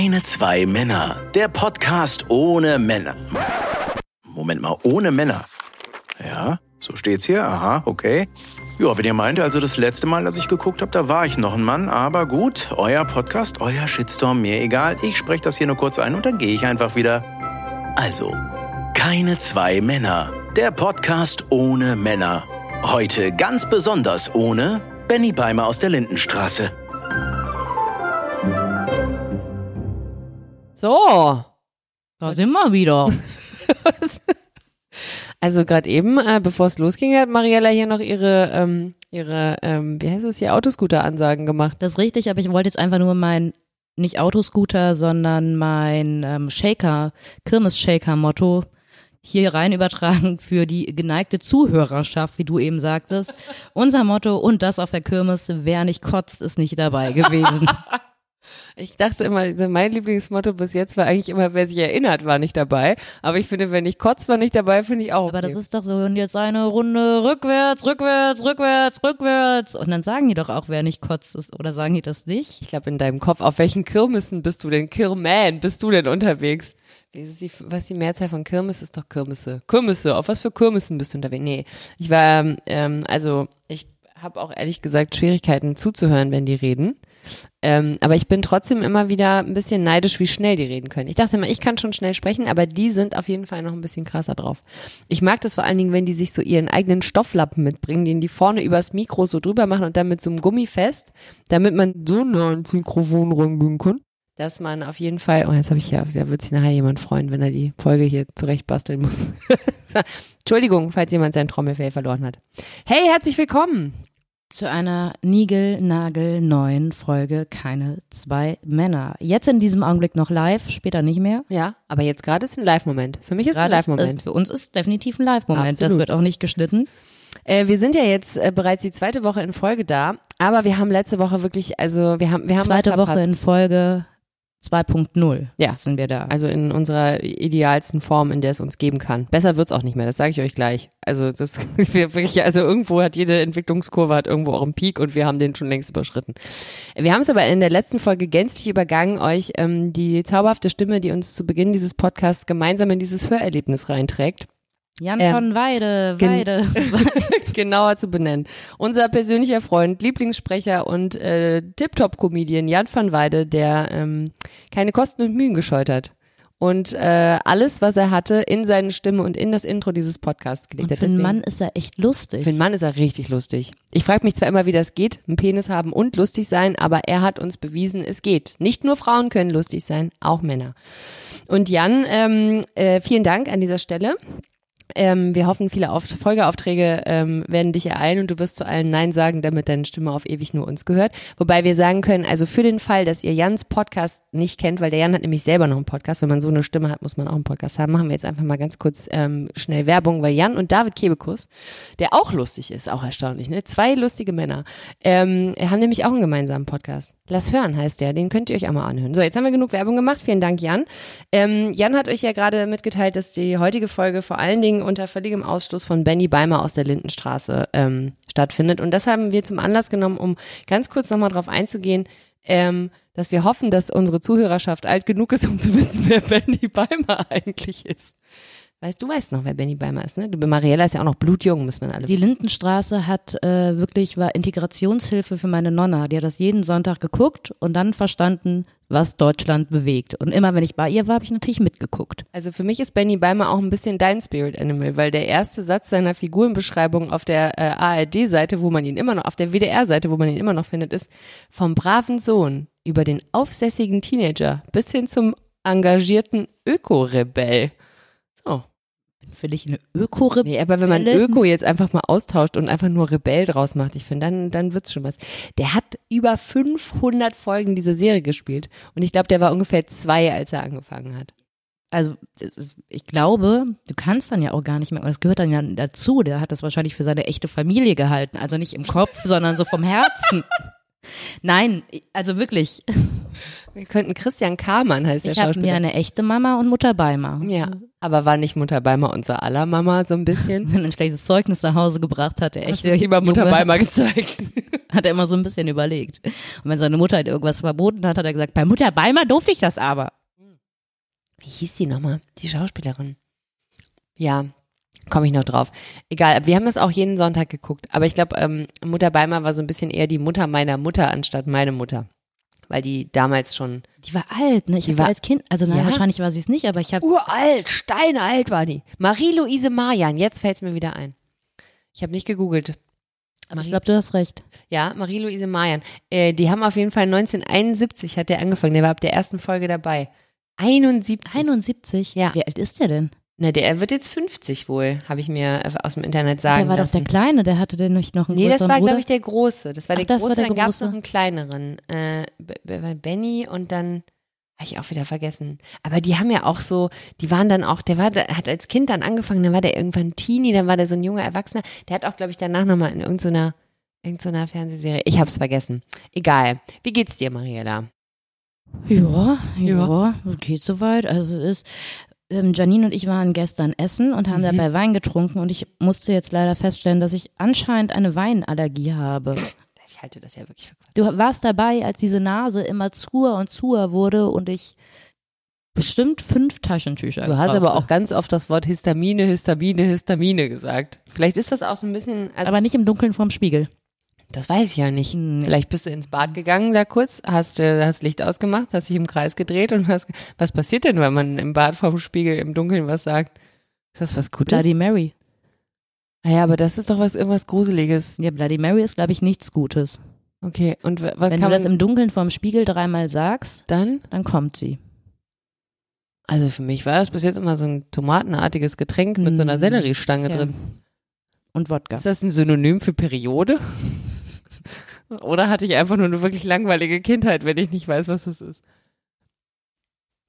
Keine zwei Männer. Der Podcast ohne Männer. Moment mal, ohne Männer. Ja, so steht's hier. Aha, okay. Ja, wenn ihr meint, also das letzte Mal, als ich geguckt habe, da war ich noch ein Mann. Aber gut, euer Podcast, euer Shitstorm, mir egal. Ich spreche das hier nur kurz ein und dann gehe ich einfach wieder. Also, keine zwei Männer. Der Podcast ohne Männer. Heute ganz besonders ohne Benny Beimer aus der Lindenstraße. So. Da sind wir wieder. Also gerade eben, äh, bevor es losging, hat Mariella hier noch ihre, ähm, ihre, ähm, wie heißt es hier, Autoscooter-Ansagen gemacht. Das ist richtig, aber ich wollte jetzt einfach nur mein, nicht Autoscooter, sondern mein ähm, Shaker, Kirmes-Shaker-Motto hier rein übertragen für die geneigte Zuhörerschaft, wie du eben sagtest. Unser Motto und das auf der Kirmes, wer nicht kotzt, ist nicht dabei gewesen. Ich dachte immer, mein Lieblingsmotto bis jetzt war eigentlich immer, wer sich erinnert, war nicht dabei. Aber ich finde, wenn ich kotzt, war nicht dabei, finde ich auch. Aber das okay. ist doch so, und jetzt eine Runde rückwärts, rückwärts, rückwärts, rückwärts. Und dann sagen die doch auch, wer nicht kotzt ist. Oder sagen die das nicht? Ich glaube, in deinem Kopf, auf welchen Kirmessen bist du denn? Kirman, bist du denn unterwegs? Die, was ist die Mehrzahl von Kirmes ist doch Kirmesse. Kirmesse, auf was für Kirmessen bist du unterwegs? Nee, ich war, ähm, also ich habe auch ehrlich gesagt Schwierigkeiten zuzuhören, wenn die reden. Ähm, aber ich bin trotzdem immer wieder ein bisschen neidisch, wie schnell die reden können. Ich dachte immer, ich kann schon schnell sprechen, aber die sind auf jeden Fall noch ein bisschen krasser drauf. Ich mag das vor allen Dingen, wenn die sich so ihren eigenen Stofflappen mitbringen, den die vorne übers Mikro so drüber machen und dann mit so einem Gummi fest, damit man so nah ins Mikrofon rangehen kann. Dass man auf jeden Fall, oh, jetzt habe ich ja, da wird sich nachher jemand freuen, wenn er die Folge hier zurecht basteln muss. Entschuldigung, falls jemand sein Trommelfell verloren hat. Hey, herzlich willkommen zu einer niegelnagelneuen Folge Keine zwei Männer. Jetzt in diesem Augenblick noch live, später nicht mehr. Ja, aber jetzt gerade ist ein Live-Moment. Für mich ist Gerade ein Live-Moment. Für uns ist definitiv ein Live-Moment. Das wird auch nicht geschnitten. Äh, wir sind ja jetzt äh, bereits die zweite Woche in Folge da, aber wir haben letzte Woche wirklich, also wir haben, wir haben Zweite Woche in Folge 2.0. Ja. Sind wir da. Also in unserer idealsten Form, in der es uns geben kann. Besser wird's auch nicht mehr, das sage ich euch gleich. Also das wir wirklich, also irgendwo hat jede Entwicklungskurve hat irgendwo auch einen Peak und wir haben den schon längst überschritten. Wir haben es aber in der letzten Folge gänzlich übergangen, euch ähm, die zauberhafte Stimme, die uns zu Beginn dieses Podcasts gemeinsam in dieses Hörerlebnis reinträgt. Jan Ähm, von Weide, Weide. genauer zu benennen. Unser persönlicher Freund, Lieblingssprecher und äh, Tip-Top-Comedian Jan van Weide, der ähm, keine Kosten und Mühen gescheut hat. Und äh, alles, was er hatte, in seine Stimme und in das Intro dieses Podcasts gelegt Und hat. für einen Mann ist er echt lustig. für einen Mann ist er richtig lustig. Ich frage mich zwar immer, wie das geht, einen Penis haben und lustig sein, aber er hat uns bewiesen, es geht. Nicht nur Frauen können lustig sein, auch Männer. Und Jan, ähm, äh, vielen Dank an dieser Stelle. Ähm, wir hoffen, viele Auf Folgeaufträge ähm, werden dich ereilen und du wirst zu allen Nein sagen, damit deine Stimme auf ewig nur uns gehört. Wobei wir sagen können, also für den Fall, dass ihr Jans Podcast nicht kennt, weil der Jan hat nämlich selber noch einen Podcast, wenn man so eine Stimme hat, muss man auch einen Podcast haben, machen wir jetzt einfach mal ganz kurz ähm, schnell Werbung, weil Jan und David Kebekus, der auch lustig ist, auch erstaunlich, ne? Zwei lustige Männer, ähm, haben nämlich auch einen gemeinsamen Podcast. Lass hören heißt der, den könnt ihr euch auch mal anhören. So, jetzt haben wir genug Werbung gemacht. Vielen Dank, Jan. Ähm, Jan hat euch ja gerade mitgeteilt, dass die heutige Folge vor allen Dingen unter völligem Ausschluss von Benny Beimer aus der Lindenstraße ähm, stattfindet. Und das haben wir zum Anlass genommen, um ganz kurz nochmal drauf einzugehen, ähm, dass wir hoffen, dass unsere Zuhörerschaft alt genug ist, um zu wissen, wer Benny Beimer eigentlich ist. Weißt du, weißt noch, wer Benny Beimer ist, ne? Du, Mariella ist ja auch noch blutjung, muss man alle Die Lindenstraße hat äh, wirklich war Integrationshilfe für meine Nonna. Die hat das jeden Sonntag geguckt und dann verstanden, was Deutschland bewegt. Und immer wenn ich bei ihr war, habe ich natürlich mitgeguckt. Also für mich ist Benny Beimer auch ein bisschen dein Spirit Animal, weil der erste Satz seiner Figurenbeschreibung auf der äh, ARD-Seite, wo man ihn immer noch, auf der WDR-Seite, wo man ihn immer noch findet, ist vom braven Sohn über den aufsässigen Teenager bis hin zum engagierten Ökorebell. Will ich eine öko Nee, aber wenn man Öko jetzt einfach mal austauscht und einfach nur Rebell draus macht, ich finde, dann, dann wird's schon was. Der hat über 500 Folgen dieser Serie gespielt und ich glaube, der war ungefähr zwei, als er angefangen hat. Also ich glaube, du kannst dann ja auch gar nicht mehr, das gehört dann ja dazu, der hat das wahrscheinlich für seine echte Familie gehalten, also nicht im Kopf, sondern so vom Herzen. Nein, also wirklich. Wir könnten Christian Kamann heißt der Ich habe Schauspieler. mir eine echte Mama und Mutter Beimer. Ja. Aber war nicht Mutter Beimer unser aller Mama so ein bisschen? Wenn er ein schlechtes Zeugnis nach Hause gebracht hat, echte du lieber Mutter Beimer gezeigt? hat er immer so ein bisschen überlegt. Und wenn seine Mutter halt irgendwas verboten hat, hat er gesagt, bei Mutter Beimer durfte ich das aber. Wie hieß die nochmal? Die Schauspielerin. Ja, komme ich noch drauf. Egal, wir haben das auch jeden Sonntag geguckt. Aber ich glaube, ähm, Mutter Beimer war so ein bisschen eher die Mutter meiner Mutter anstatt meine Mutter. Weil die damals schon Die war alt, ne? Ich Die war- als Kind, also nein, Ja. wahrscheinlich war sie es nicht, aber ich habe uralt, steinalt war die. Marie-Louise Marian, jetzt fällt's mir wieder ein. Ich habe nicht gegoogelt. aber ich glaube, du hast recht. Ja, Marie-Louise Marian. Äh, die haben auf jeden Fall 1971 hat der angefangen. Der war ab der ersten Folge dabei. 71. 71? Ja. Wie alt ist der denn? Na, der wird jetzt 50 wohl, habe ich mir äh, aus dem Internet sagen der war doch lassen. der Kleine, der hatte denn nicht noch einen Nee, das war, glaube ich, der Große. Das war Ach, der das war Große, der dann gab es noch einen kleineren. Äh, Benny und dann habe ich auch wieder vergessen. Aber die haben ja auch so, die waren dann auch, der war, der hat als Kind dann angefangen, dann war der irgendwann Teenie, dann war der so ein junger Erwachsener. Der hat auch, glaube ich, danach nochmal in irgendeiner, irgendeiner Fernsehserie. Ich hab's vergessen. Egal. Wie geht's dir, Mariella? Ja, Ja. ja, geht soweit. Also es ist, Janine und ich waren gestern essen und haben Mhm. dabei Wein getrunken und ich musste jetzt leider feststellen, dass ich anscheinend eine Weinallergie habe. Ich halte das ja wirklich für Quatsch. Du warst dabei, als diese Nase immer zuer und zuer wurde und ich bestimmt fünf Taschentücher Du hast aber auch ganz oft das Wort Histamine, Histamine, Histamine gesagt. Vielleicht ist das auch so ein bisschen, also aber nicht im Dunkeln vorm Spiegel. Das weiß ich ja nicht. Hm. Vielleicht bist du ins Bad gegangen da kurz, hast äh, hast Licht ausgemacht, hast dich im Kreis gedreht und hast, was passiert denn, wenn man im Bad vorm Spiegel im Dunkeln was sagt? Ist das was Gutes? Bloody Mary. Naja, aber das ist doch was irgendwas Gruseliges. Ja, Bloody Mary ist, glaube ich, nichts Gutes. Okay, und was Wenn du kann das man im Dunkeln vorm Spiegel dreimal sagst, dann? dann kommt sie. Also für mich war das bis jetzt immer so ein tomatenartiges Getränk mit so einer Hm, Selleriestange tja. drin. Und Wodka. Ist das ein Synonym für Periode? Oder hatte ich einfach nur eine wirklich langweilige Kindheit, wenn ich nicht weiß, was das ist?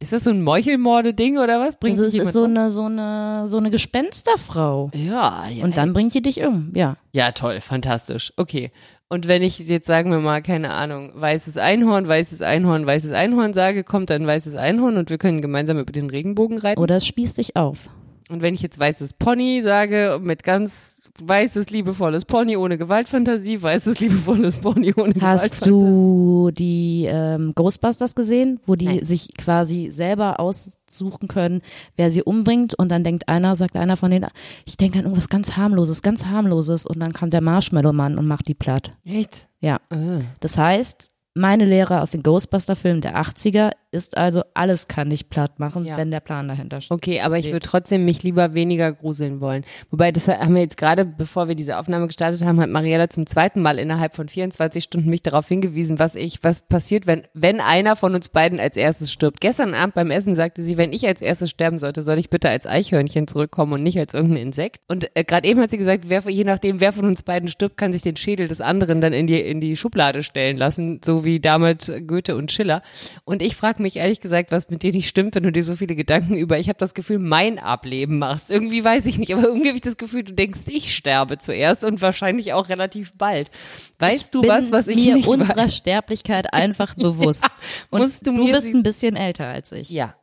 Ist das so ein Meuchelmorde-Ding oder was? Bringt Also es ist so um? eine, so eine, so eine Gespensterfrau. Ja, ja. Und dann bringt die dich um, ja. Ja, toll, fantastisch. Okay. Und wenn ich jetzt, sagen wir mal, keine Ahnung, weißes Einhorn, weißes Einhorn, weißes Einhorn sage, kommt ein weißes Einhorn und wir können gemeinsam über den Regenbogen reiten. Oder es spießt dich auf. Und wenn ich jetzt weißes Pony sage, mit ganz weißes, liebevolles Pony ohne Gewaltfantasie, weißes, liebevolles Pony ohne Hast Gewaltfantasie. du die ähm, Ghostbusters gesehen, wo die Nein. sich quasi selber aussuchen können, wer sie umbringt und dann denkt einer, sagt einer von denen, ich denke an irgendwas ganz harmloses, ganz harmloses und dann kommt der Marshmallow-Mann und macht die platt. Echt? Ja. Ah. Das heißt, meine Lehre aus den Ghostbuster-Filmen der 80er ist also, alles kann dich platt machen, Ja. wenn der Plan dahinter steht. Okay, aber ich würde trotzdem mich lieber weniger gruseln wollen. Wobei, das haben wir jetzt gerade, bevor wir diese Aufnahme gestartet haben, hat Mariella zum zweiten Mal innerhalb von 24 Stunden mich darauf hingewiesen, was ich, was passiert, wenn, wenn einer von uns beiden als erstes stirbt. Gestern Abend beim Essen sagte sie, wenn ich als erstes sterben sollte, soll ich bitte als Eichhörnchen zurückkommen und nicht als irgendein Insekt. Und äh, gerade eben hat sie gesagt, wer, je nachdem, wer von uns beiden stirbt, kann sich den Schädel des anderen dann in die, in die Schublade stellen lassen, so wie damals Goethe und Schiller. Und ich frage mich ehrlich gesagt, was mit dir nicht stimmt, wenn du dir so viele Gedanken über, ich habe das Gefühl, mein Ableben machst. Irgendwie weiß ich nicht, aber irgendwie habe ich das Gefühl, du denkst, ich sterbe zuerst und wahrscheinlich auch relativ bald. Weißt du bin was, was ich mir nicht unserer weiß? Sterblichkeit einfach bewusst. Und musst du du bist ein bisschen älter als ich. Ja.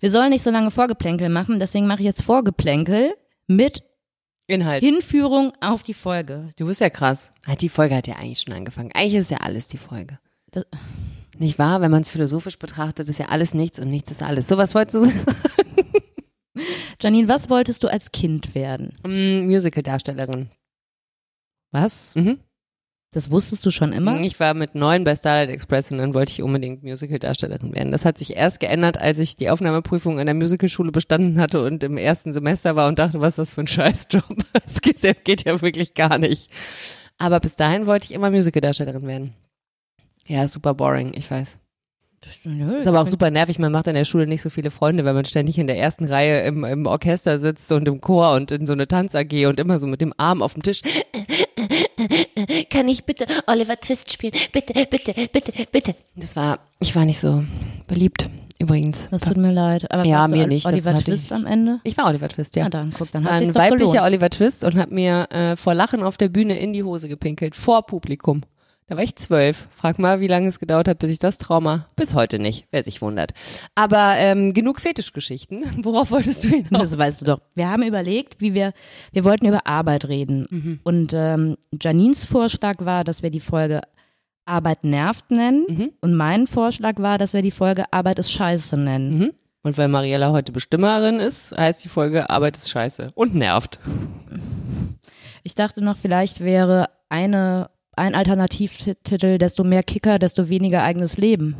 Wir sollen nicht so lange Vorgeplänkel machen, deswegen mache ich jetzt Vorgeplänkel mit Inhalt. Hinführung auf die Folge. Du bist ja krass. Ah, Die Folge hat ja eigentlich schon angefangen. Eigentlich ist ja alles die Folge. Das- nicht wahr? Wenn man es philosophisch betrachtet, ist ja alles nichts und nichts ist alles. So, was wolltest du sagen? Janine, was wolltest du als Kind werden? Mm, Musical-Darstellerin. Was? Mhm. Das wusstest du schon immer? Ich war mit neun bei Starlight Express und dann wollte ich unbedingt Musical-Darstellerin werden. Das hat sich erst geändert, als ich die Aufnahmeprüfung an der Musicalschule bestanden hatte und im ersten Semester war und dachte, was ist das für ein Scheißjob? Das geht ja, geht ja wirklich gar nicht. Aber bis dahin wollte ich immer Musical-Darstellerin werden. Ja, ist super boring, ich weiß. Ist aber auch super nervig, man macht an der Schule nicht so viele Freunde, weil man ständig in der ersten Reihe im, im Orchester sitzt und im Chor und in so eine Tanz-AG und immer so mit dem Arm auf dem Tisch. Kann ich bitte Oliver Twist spielen? Bitte, bitte, bitte, bitte. Das war, ich war nicht so beliebt, übrigens. Das tut mir leid. Aber Ja, mir nicht, das Oliver Twist ich- am Ende? Ich war Oliver Twist, ja. Ja, dann guck, dann war hat ein weiblicher gelohnt. Oliver Twist und hat mir äh, vor Lachen auf der Bühne in die Hose gepinkelt, vor Publikum. Da war ich zwölf. Frag mal, wie lange es gedauert hat, bis ich das Trauma. Bis heute nicht, wer sich wundert. Aber ähm, genug Fetischgeschichten. Worauf wolltest du hinaus? Das weißt du doch. Wir haben überlegt, wie wir, wir wollten über Arbeit reden. Mhm. Und ähm, Janines Vorschlag war, dass wir die Folge Arbeit nervt nennen. Mhm. Und mein Vorschlag war, dass wir die Folge Arbeit ist scheiße nennen. Mhm. Und weil Mariella heute Bestimmerin ist, heißt die Folge Arbeit ist scheiße und nervt. Ich dachte noch, vielleicht wäre eine, ein Alternativtitel, desto mehr Kicker, desto weniger eigenes Leben.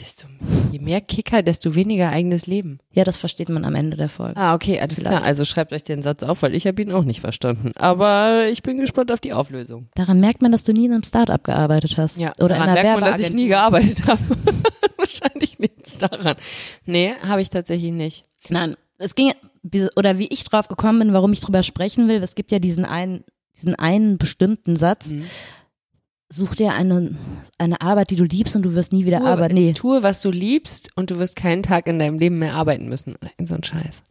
Desto je mehr Kicker, desto weniger eigenes Leben. Ja, das versteht man am Ende der Folge. Ah, okay, alles klar. Also schreibt euch den Satz auf, weil ich habe ihn auch nicht verstanden. Aber ich bin gespannt auf die Auflösung. Daran merkt man, dass du nie in einem Startup gearbeitet hast. Oder in daran einer merkt man, dass ich nie gearbeitet habe. Wahrscheinlich nichts daran. Nee, habe ich tatsächlich nicht. Nein, es ging, oder wie ich drauf gekommen bin, warum ich drüber sprechen will, es gibt ja diesen einen, diesen einen bestimmten Satz. Mhm. Such dir eine, eine Arbeit, die du liebst und du wirst nie wieder Tue, arbeiten. Nee, tue, was du liebst und du wirst keinen Tag in deinem Leben mehr arbeiten müssen. So ein Scheiß.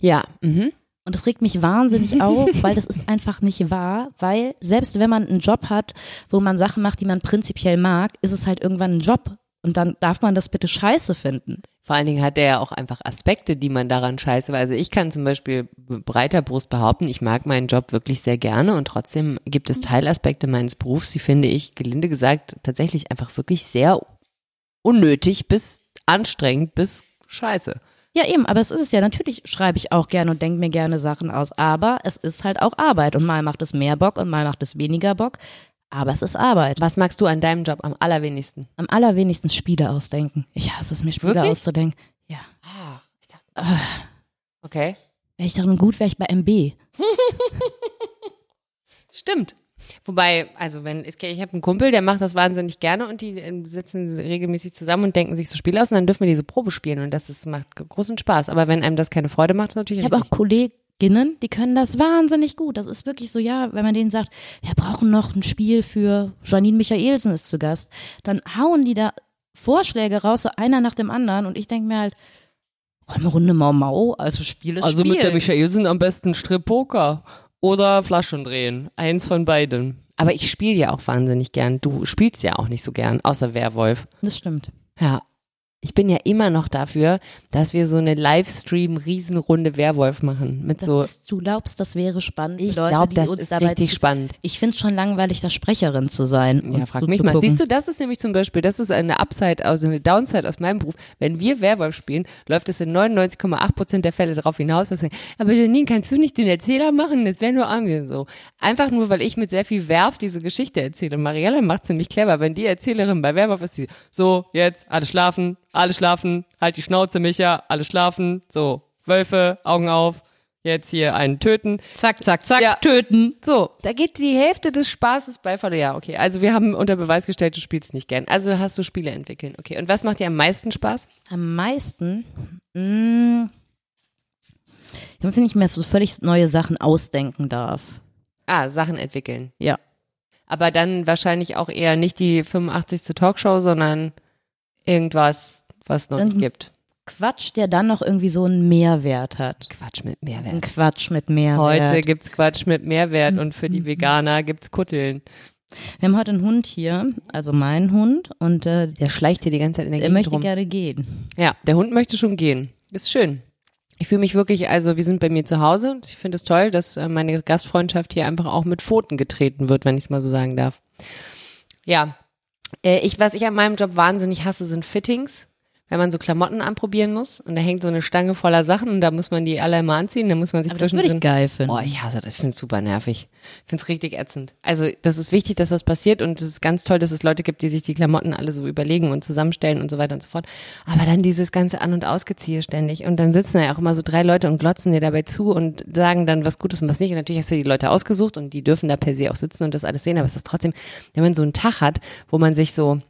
Ja, mhm. Und das regt mich wahnsinnig auf, weil das ist einfach nicht wahr, weil selbst wenn man einen Job hat, wo man Sachen macht, die man prinzipiell mag, ist es halt irgendwann ein Job. Und dann darf man das bitte scheiße finden. Vor allen Dingen hat er ja auch einfach Aspekte, die man daran scheiße. Also ich kann zum Beispiel breiter Brust behaupten, ich mag meinen Job wirklich sehr gerne und trotzdem gibt es Teilaspekte meines Berufs, die finde ich, gelinde gesagt, tatsächlich einfach wirklich sehr unnötig bis anstrengend bis scheiße. Ja, eben, aber es ist es ja. Natürlich schreibe ich auch gerne und denke mir gerne Sachen aus, aber es ist halt auch Arbeit. Und mal macht es mehr Bock und mal macht es weniger Bock. Aber es ist Arbeit. Was magst du an deinem Job am allerwenigsten? Am allerwenigsten Spiele ausdenken. Ich hasse es, mir Spiele Wirklich? auszudenken. Ja. Ah, ich dachte. Okay. Wäre ich darin gut, wäre ich bei MB. Stimmt. Wobei, also wenn, ich, ich habe einen Kumpel, der macht das wahnsinnig gerne und die ähm, sitzen regelmäßig zusammen und denken sich so Spiele aus und dann dürfen wir die so Probe spielen und das ist, macht großen Spaß. Aber wenn einem das keine Freude macht, ist natürlich Ich habe auch richtig. Kolleginnen, die können das wahnsinnig gut. Das ist wirklich so, ja, wenn man denen sagt, wir brauchen noch ein Spiel für Janine Michaelsen ist zu Gast, dann hauen die da Vorschläge raus, so einer nach dem anderen und ich denke mir halt, komm, eine Runde Mau Mau, also Spiel ist Also Spiel. mit der Michaelsen am besten Strip-Poker oder Flaschen drehen. Eins von beiden. Aber ich spiele ja auch wahnsinnig gern. Du spielst ja auch nicht so gern, außer Werwolf. Das stimmt. Ja. Ich bin ja immer noch dafür, dass wir so eine Livestream-Riesenrunde Werwolf machen. Mit Das so. ist, du glaubst, das wäre spannend Ich glaube, das ist richtig spannend. Ich finde es schon langweilig, da Sprecherin zu sein. Ja, frag mich mal. Siehst du, das ist nämlich zum Beispiel, das ist eine Upside, also eine Downside aus meinem Beruf. Wenn wir Werwolf spielen, läuft es in 99,8 Prozent der Fälle darauf hinaus, dass wir, aber Janine, kannst du nicht den Erzähler machen? Das wäre nur Arme so. Einfach nur, weil ich mit sehr viel Werf diese Geschichte erzähle. Mariella macht's nämlich clever. Wenn die Erzählerin bei Werwolf ist, die so, jetzt, alle schlafen, alle schlafen, halt die Schnauze, Micha, alle schlafen, so, Wölfe, Augen auf, jetzt hier einen töten. zack, zack, zack, Ja. töten. So, da geht die Hälfte des Spaßes bei verloren. Ja, okay. Also wir haben unter Beweis gestellt, du spielst nicht gern. Also hast du Spiele entwickeln. Okay. Und was macht dir am meisten Spaß? Am meisten, mh, dann finde ich mir so völlig neue Sachen ausdenken darf. Ah, Sachen entwickeln. Ja. Aber dann wahrscheinlich auch eher nicht die 85. Talkshow, sondern irgendwas, was noch nicht gibt. Quatsch, der dann noch irgendwie so einen Mehrwert hat. Quatsch mit Ein Mehrwert. Quatsch mit Mehrwert. Heute gibt's Quatsch mit Mehrwert und für die Veganer gibt's Kutteln. Wir haben heute einen Hund hier, also meinen Hund, und äh, Der schleicht hier die ganze Zeit in der er Gegend möchte rum. gerne gehen. Ja, der Hund möchte schon gehen. Ist schön. Ich fühle mich wirklich, also wir sind bei mir zu Hause. Ich finde es toll, dass äh, meine Gastfreundschaft hier einfach auch mit Pfoten getreten wird, wenn ich es mal so sagen darf. Ja, äh, ich, was ich an meinem Job wahnsinnig hasse, sind Fittings. Wenn man so Klamotten anprobieren muss und da hängt so eine Stange voller Sachen und da muss man die alle immer anziehen, dann muss man sich Aber das würde ich geil finden. Oh, ich hasse das, ich finde es super nervig. Ich finde es richtig ätzend. Also das ist wichtig, dass das passiert und es ist ganz toll, dass es Leute gibt, die sich die Klamotten alle so überlegen und zusammenstellen und so weiter und so fort. Aber dann dieses ganze An- und Ausgeziehe ständig und dann sitzen da ja auch immer so drei Leute und glotzen dir dabei zu und sagen dann was Gutes und was nicht. Und natürlich hast du die Leute ausgesucht und die dürfen da per se auch sitzen und das alles sehen, aber es ist trotzdem, wenn man so einen Tag hat, wo man sich so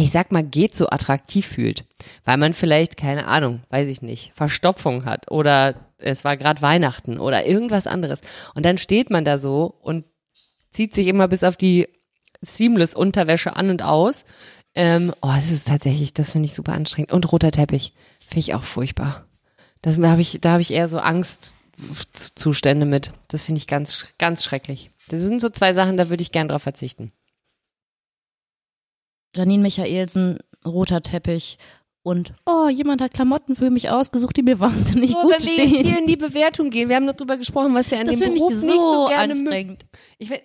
ich sag mal, geht so attraktiv fühlt, weil man vielleicht, keine Ahnung, weiß ich nicht, Verstopfung hat oder es war gerade Weihnachten oder irgendwas anderes. Und dann steht man da so und zieht sich immer bis auf die Seamless-Unterwäsche an und aus. Ähm, oh, das ist tatsächlich, das finde ich super anstrengend. Und roter Teppich, finde ich auch furchtbar. Das da habe ich, da habe ich eher so Angstzustände mit. Das finde ich ganz, ganz schrecklich. Das sind so zwei Sachen, da würde ich gern drauf verzichten. Janine Michaelsen, roter Teppich und oh, jemand hat Klamotten für mich ausgesucht, die mir wahnsinnig So, gut wenn wir jetzt stehen. hier in die Bewertung gehen, wir haben noch drüber gesprochen, was wir an Das dem finde ich Beruf so nicht so gerne mögen. anstrengend. Ich will,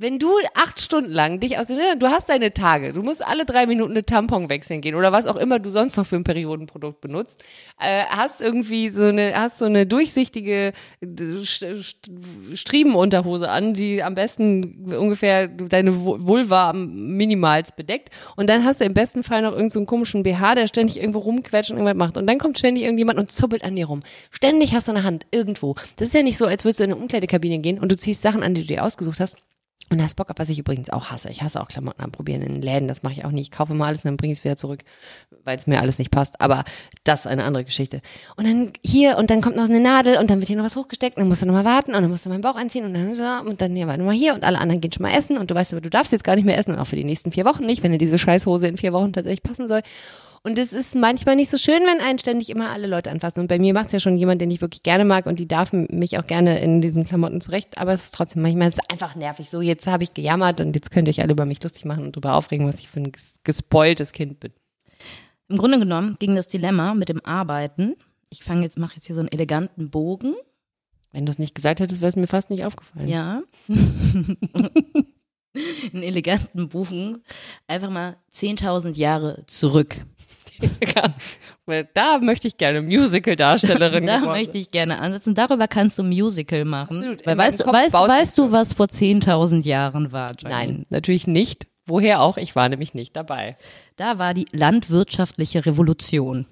wenn du acht Stunden lang dich aus den, du hast deine Tage, du musst alle drei Minuten eine Tampon wechseln gehen oder was auch immer du sonst noch für ein Periodenprodukt benutzt, äh, hast irgendwie so eine, hast so eine durchsichtige St- St- Striebenunterhose an, die am besten ungefähr deine Vu- Vulva minimals bedeckt und dann hast du im besten Fall noch irgendeinen so komischen BH, der ständig irgendwo rumquetscht und irgendwas macht und dann kommt ständig irgendjemand und zuppelt an dir rum. Ständig hast du eine Hand irgendwo. Das ist ja nicht so, als würdest du in eine Umkleidekabine gehen und du ziehst Sachen an, die du dir ausgesucht hast und hast Bock auf, was ich übrigens auch hasse. Ich hasse auch Klamotten anprobieren in Läden, das mache ich auch nicht. Ich kaufe mal alles und dann bringe ich es wieder zurück, weil es mir alles nicht passt. Aber das ist eine andere Geschichte. Und dann hier und dann kommt noch eine Nadel und dann wird hier noch was hochgesteckt und dann musst du nochmal warten und dann musst du meinen Bauch anziehen und dann so und dann hier warte mal hier und alle anderen gehen schon mal essen und du weißt aber, du darfst jetzt gar nicht mehr essen und auch für die nächsten vier Wochen nicht, wenn dir diese Scheißhose in vier Wochen tatsächlich passen soll. Und es ist manchmal nicht so schön, wenn einen ständig immer alle Leute anfassen. Und bei mir macht es ja schon jemand, den ich wirklich gerne mag und die darf mich auch gerne in diesen Klamotten zurecht. Aber es ist trotzdem manchmal ist einfach nervig. So, jetzt habe ich gejammert und jetzt könnt ihr euch alle über mich lustig machen und darüber aufregen, was ich für ein ges- gespoiltes Kind bin. Im Grunde genommen ging das Dilemma mit dem Arbeiten. Ich fange jetzt, mache jetzt hier so einen eleganten Bogen. Wenn du es nicht gesagt hättest, wäre es mir fast nicht aufgefallen. Ja. einen eleganten Bogen. Einfach mal 10.000 Jahre zurück. Da möchte ich gerne Musical-Darstellerin Da geworden möchte ich gerne ansetzen. Darüber kannst du Musical machen. Absolut. Weil weißt, Kopf weißt, weißt du, was vor 10.000 Jahren war, Janine? Nein, natürlich nicht. Woher auch? Ich war nämlich nicht dabei. Da war die landwirtschaftliche Revolution.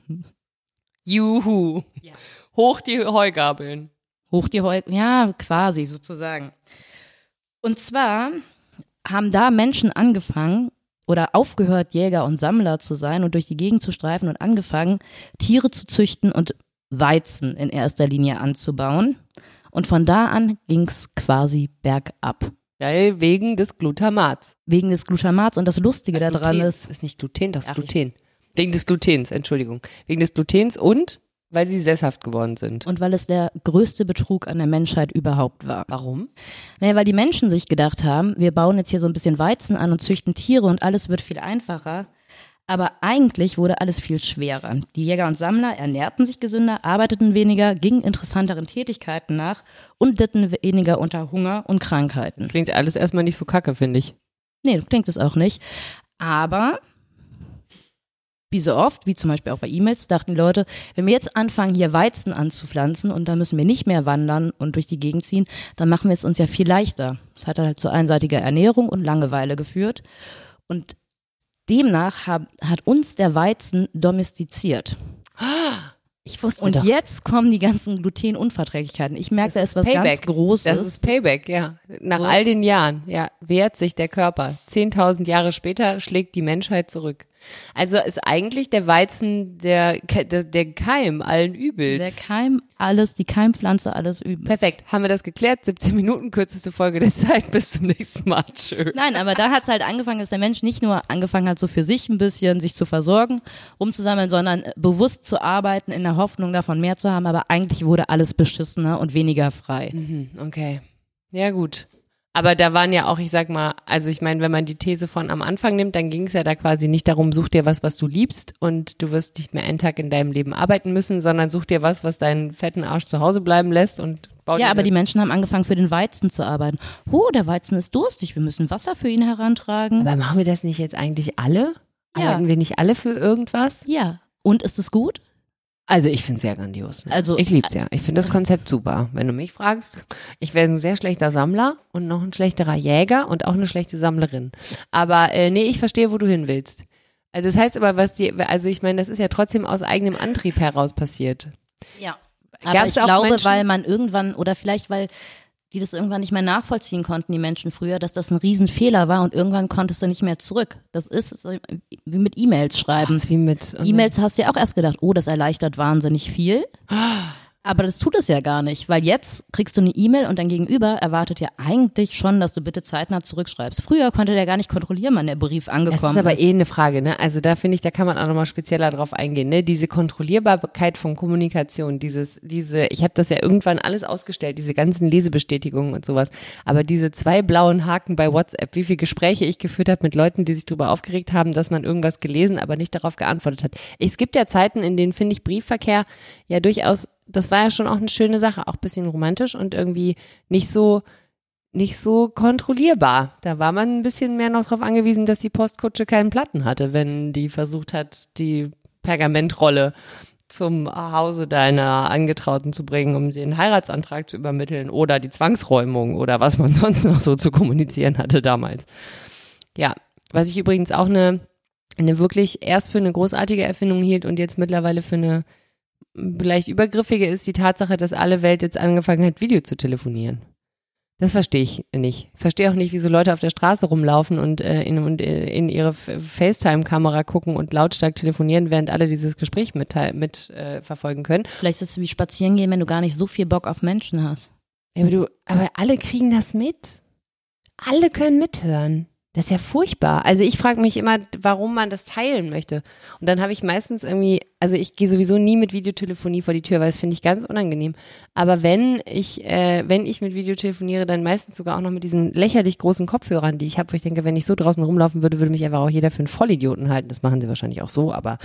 Juhu. Hoch die Heugabeln. Hoch die Heu, ja, quasi sozusagen. Und zwar haben da Menschen angefangen oder aufgehört, Jäger und Sammler zu sein und durch die Gegend zu streifen und angefangen, Tiere zu züchten und Weizen in erster Linie anzubauen. Und von da an ging's quasi bergab. Weil wegen des Glutamats. Wegen des Glutamats. Und das Lustige daran Gluten ist, ist nicht Gluten, das ist Gluten. Wegen des Glutens, Entschuldigung. Wegen des Glutens und weil sie sesshaft geworden sind. und weil es der größte Betrug an der Menschheit überhaupt war. Warum? Naja, weil die Menschen sich gedacht haben, wir bauen jetzt hier so ein bisschen Weizen an und züchten Tiere und alles wird viel einfacher. Aber eigentlich wurde alles viel schwerer. Die Jäger und Sammler ernährten sich gesünder, arbeiteten weniger, gingen interessanteren Tätigkeiten nach und litten weniger unter Hunger und Krankheiten. Klingt alles erstmal nicht so kacke, finde ich. Nee, klingt es auch nicht. Aber wie so oft, wie zum Beispiel auch bei E-Mails, dachten die Leute, wenn wir jetzt anfangen, hier Weizen anzupflanzen und dann müssen wir nicht mehr wandern und durch die Gegend ziehen, dann machen wir es uns ja viel leichter. Das hat halt zu einseitiger Ernährung und Langeweile geführt. Und demnach hab, hat uns der Weizen domestiziert. Ich wusste Und doch. jetzt kommen die ganzen Glutenunverträglichkeiten. Ich merke, da ist was ganz Payback. Großes. Das ist Payback, ja. Nach So. all den Jahren, ja, wehrt sich der Körper. Zehntausend Jahre später schlägt die Menschheit zurück. Also ist eigentlich der Weizen der, der, der Keim allen Übels. der Keim, alles, die Keimpflanze, alles üben. Perfekt, haben wir das geklärt? 17 Minuten, kürzeste Folge der Zeit. Bis zum nächsten Mal. Tschö. Nein, aber da hat's halt angefangen, dass der Mensch nicht nur angefangen hat, so für sich ein bisschen sich zu versorgen, rumzusammeln, sondern bewusst zu arbeiten in der Hoffnung, davon mehr zu haben. Aber eigentlich wurde alles beschissener und weniger frei. Mhm, okay. Ja, gut. Aber da waren ja auch, ich sag mal, also ich meine, wenn man die These von am Anfang nimmt, dann ging es ja da quasi nicht darum, such dir was, was du liebst und du wirst nicht mehr einen Tag in deinem Leben arbeiten müssen, sondern such dir was, was deinen fetten Arsch zu Hause bleiben lässt und bau Ja, aber die Menschen haben angefangen, für den Weizen zu arbeiten. Oh, der Weizen ist durstig, wir müssen Wasser für ihn herantragen. Aber machen wir das nicht jetzt eigentlich alle? Ja. Arbeiten wir nicht alle für irgendwas? ja. Und ist es gut? Also ich finde es sehr grandios. Also- ich lieb's ja. Ich finde das Konzept super. Wenn du mich fragst, ich wäre ein sehr schlechter Sammler und noch ein schlechterer Jäger und auch eine schlechte Sammlerin. Aber äh, nee, ich verstehe, wo du hin willst. Also das heißt aber, was die, also ich meine, das ist ja trotzdem aus eigenem Antrieb heraus passiert. Ja. Aber Gab's ich glaube, Menschen- weil man irgendwann, oder vielleicht, weil die das irgendwann nicht mehr nachvollziehen konnten, die Menschen früher, dass das ein Riesenfehler war und irgendwann konntest du nicht mehr zurück. Das ist so wie mit E-Mails schreiben. Ist wie mit E-Mails hast du ja auch erst gedacht, oh, das erleichtert wahnsinnig viel. Aber das tut es ja gar nicht, weil jetzt kriegst du eine E-Mail und dein Gegenüber erwartet ja eigentlich schon, dass du bitte zeitnah zurückschreibst. Früher konnte der gar nicht kontrollieren, wann der Brief angekommen Das ist aber eh eine Frage, ne? Also da finde ich, da kann man auch nochmal spezieller drauf eingehen, ne? Diese Kontrollierbarkeit von Kommunikation, dieses, diese, ich habe das ja irgendwann alles ausgestellt, diese ganzen Lesebestätigungen und sowas. Aber diese zwei blauen Haken bei WhatsApp, wie viele Gespräche ich geführt habe mit Leuten, die sich darüber aufgeregt haben, dass man irgendwas gelesen, aber nicht darauf geantwortet hat. Es gibt ja Zeiten, in denen finde ich Briefverkehr ja durchaus das war ja schon auch eine schöne Sache, auch ein bisschen romantisch und irgendwie nicht so nicht so kontrollierbar. Da war man ein bisschen mehr noch darauf angewiesen, dass die Postkutsche keinen Platten hatte, wenn die versucht hat, die Pergamentrolle zum Hause deiner Angetrauten zu bringen, um den Heiratsantrag zu übermitteln oder die Zwangsräumung oder was man sonst noch so zu kommunizieren hatte damals. Ja, was ich übrigens auch eine, eine wirklich erst für eine großartige Erfindung hielt und jetzt mittlerweile für eine vielleicht übergriffige ist die Tatsache, dass alle Welt jetzt angefangen hat, Video zu telefonieren. Das verstehe ich nicht. Verstehe auch nicht, wieso Leute auf der Straße rumlaufen und, äh, in, und äh, in ihre FaceTime-Kamera gucken und lautstark telefonieren, während alle dieses Gespräch mit, mit äh, verfolgen können. Vielleicht ist es wie spazieren gehen, wenn du gar nicht so viel Bock auf Menschen hast. Ja, aber du, aber alle kriegen das mit. Alle können mithören. Das ist ja furchtbar. Also ich frage mich immer, warum man das teilen möchte. Und dann habe ich meistens irgendwie, also ich gehe sowieso nie mit Videotelefonie vor die Tür, weil das finde ich ganz unangenehm. Aber wenn ich, äh, wenn ich mit Video telefoniere, dann meistens sogar auch noch mit diesen lächerlich großen Kopfhörern, die ich habe, wo ich denke, wenn ich so draußen rumlaufen würde, würde mich einfach auch jeder für einen Vollidioten halten. Das machen sie wahrscheinlich auch so, aber,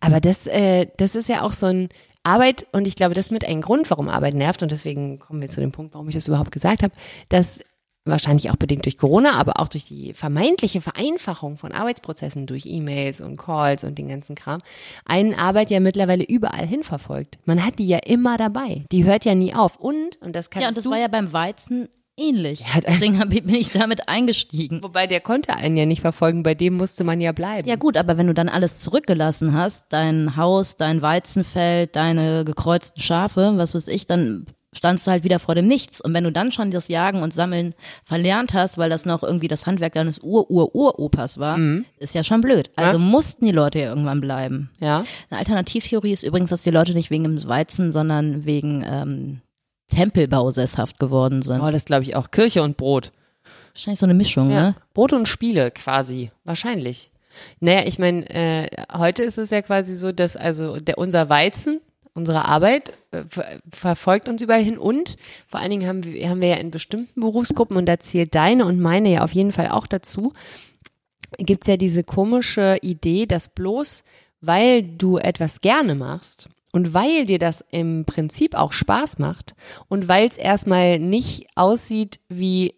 aber das, äh, das ist ja auch so ein, Arbeit, und ich glaube, das ist mit ein Grund, warum Arbeit nervt, und deswegen kommen wir zu dem Punkt, warum ich das überhaupt gesagt habe, dass wahrscheinlich auch bedingt durch Corona, aber auch durch die vermeintliche Vereinfachung von Arbeitsprozessen durch E-Mails und Calls und den ganzen Kram, einen Arbeit ja mittlerweile überall hin verfolgt. Man hat die ja immer dabei. Die hört ja nie auf. Und, und das kann Ja, und das war ja beim Weizen ähnlich. Ja, Deswegen bin ich damit eingestiegen. Wobei der konnte einen ja nicht verfolgen, bei dem musste man ja bleiben. Ja gut, aber wenn du dann alles zurückgelassen hast, dein Haus, dein Weizenfeld, deine gekreuzten Schafe, was weiß ich, dann standst du halt wieder vor dem Nichts. Und wenn du dann schon das Jagen und Sammeln verlernt hast, weil das noch irgendwie das Handwerk deines Ur-Ur-Uropas war, ist ja schon blöd. Also mussten die Leute ja irgendwann bleiben. Ja. Eine Alternativtheorie ist übrigens, dass die Leute nicht wegen dem Weizen, sondern wegen ähm, Tempelbau sesshaft geworden sind. Oh, das glaube ich auch. Kirche und Brot. Wahrscheinlich so eine Mischung, Ja. ne? Brot und Spiele quasi. Wahrscheinlich. Naja, ich meine, äh, heute ist es ja quasi so, dass also der, unser Weizen, unsere Arbeit äh, ver verfolgt uns überall hin und vor allen Dingen haben wir, haben wir ja in bestimmten Berufsgruppen und da zählt deine und meine ja auf jeden Fall auch dazu, gibt's ja diese komische Idee, dass bloß weil du etwas gerne machst und weil dir das im Prinzip auch Spaß macht und weil es erstmal nicht aussieht wie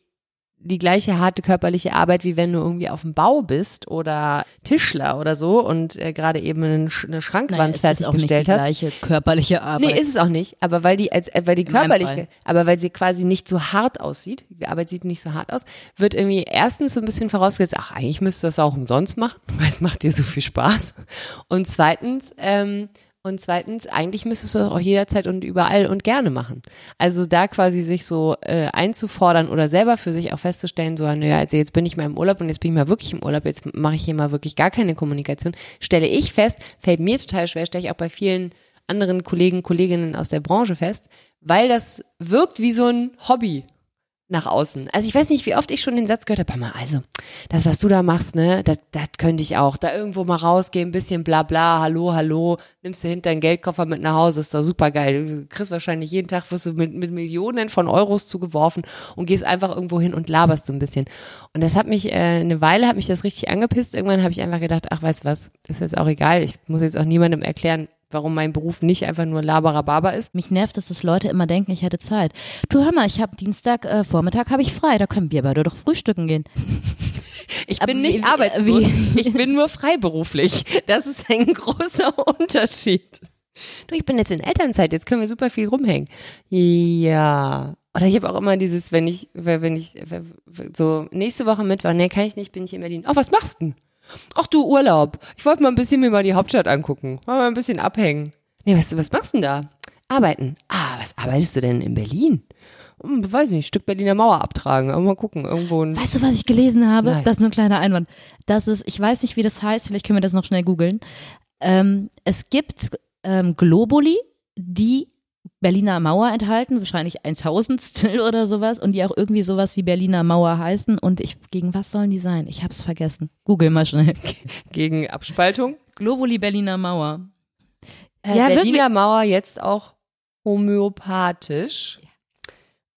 die gleiche harte körperliche Arbeit, wie wenn du irgendwie auf dem Bau bist oder Tischler oder so und äh, gerade eben eine, Sch- eine Schrankwand es ist auch nicht die fertiggestellt hast. gleiche körperliche Arbeit. Nee, ist es auch nicht. Aber weil die, als, äh, weil die In meinem körperlich, Fall. aber weil sie quasi nicht so hart aussieht, die Arbeit sieht nicht so hart aus, wird irgendwie erstens so ein bisschen vorausgesetzt, ach, eigentlich müsstest du das auch umsonst machen, weil es macht dir so viel Spaß. Und zweitens, ähm, und zweitens, eigentlich müsstest du das auch jederzeit und überall und gerne machen. Also da quasi sich so äh, einzufordern oder selber für sich auch festzustellen, so, naja, also jetzt bin ich mal im Urlaub und jetzt bin ich mal wirklich im Urlaub, jetzt mache ich hier mal wirklich gar keine Kommunikation, stelle ich fest, fällt mir total schwer, stelle ich auch bei vielen anderen Kollegen, Kolleginnen aus der Branche fest, weil das wirkt wie so ein Hobby nach außen. Also ich weiß nicht, wie oft ich schon den Satz gehört habe, Papa, also das, was du da machst, ne, das, das könnte ich auch. Da irgendwo mal rausgehen, ein bisschen bla bla, hallo, hallo, nimmst du hinter einen Geldkoffer mit nach Hause, ist doch super geil. Du kriegst wahrscheinlich jeden Tag, wirst du mit, mit Millionen von Euros zugeworfen und gehst einfach irgendwo hin und laberst so ein bisschen. Und das hat mich, äh, eine Weile hat mich das richtig angepisst. Irgendwann habe ich einfach gedacht, ach, weißt was, ist jetzt auch egal. Ich muss jetzt auch niemandem erklären, warum mein Beruf nicht einfach nur Laberababa ist. Mich nervt es, dass Leute immer denken, ich hätte Zeit. Du hör mal, ich habe Dienstag äh, Vormittag habe ich frei, da können wir beide doch frühstücken gehen. Ich bin nicht arbeitslos. Ich bin nur freiberuflich. Das ist ein großer Unterschied. Du, ich bin jetzt in Elternzeit, jetzt können wir super viel rumhängen. Ja. Oder ich habe auch immer dieses, wenn ich, wenn ich so nächste Woche Mittwoch, nee, kann ich nicht, bin ich in Berlin. Ach, was machst du denn? Ach du Urlaub. Ich wollte mal ein bisschen mir mal die Hauptstadt angucken. Mal ein bisschen abhängen. Nee, was, was machst du denn da? Arbeiten. Ah, was arbeitest du denn in Berlin? Hm, weiß nicht, Stück Berliner Mauer abtragen. Aber mal gucken, irgendwo ein Weißt du, was ich gelesen habe? Nein. Das ist nur ein kleiner Einwand. Das ist, ich weiß nicht, wie das heißt, vielleicht können wir das noch schnell googeln. Ähm, es gibt ähm, Globuli, die Berliner Mauer enthalten, wahrscheinlich ein Tausendstel oder sowas und die auch irgendwie sowas wie Berliner Mauer heißen und ich, gegen was sollen die sein? Ich hab's vergessen. Google mal schnell. Gegen Abspaltung. Globuli Berliner Mauer. Äh, Ja, Berliner Mauer jetzt auch homöopathisch.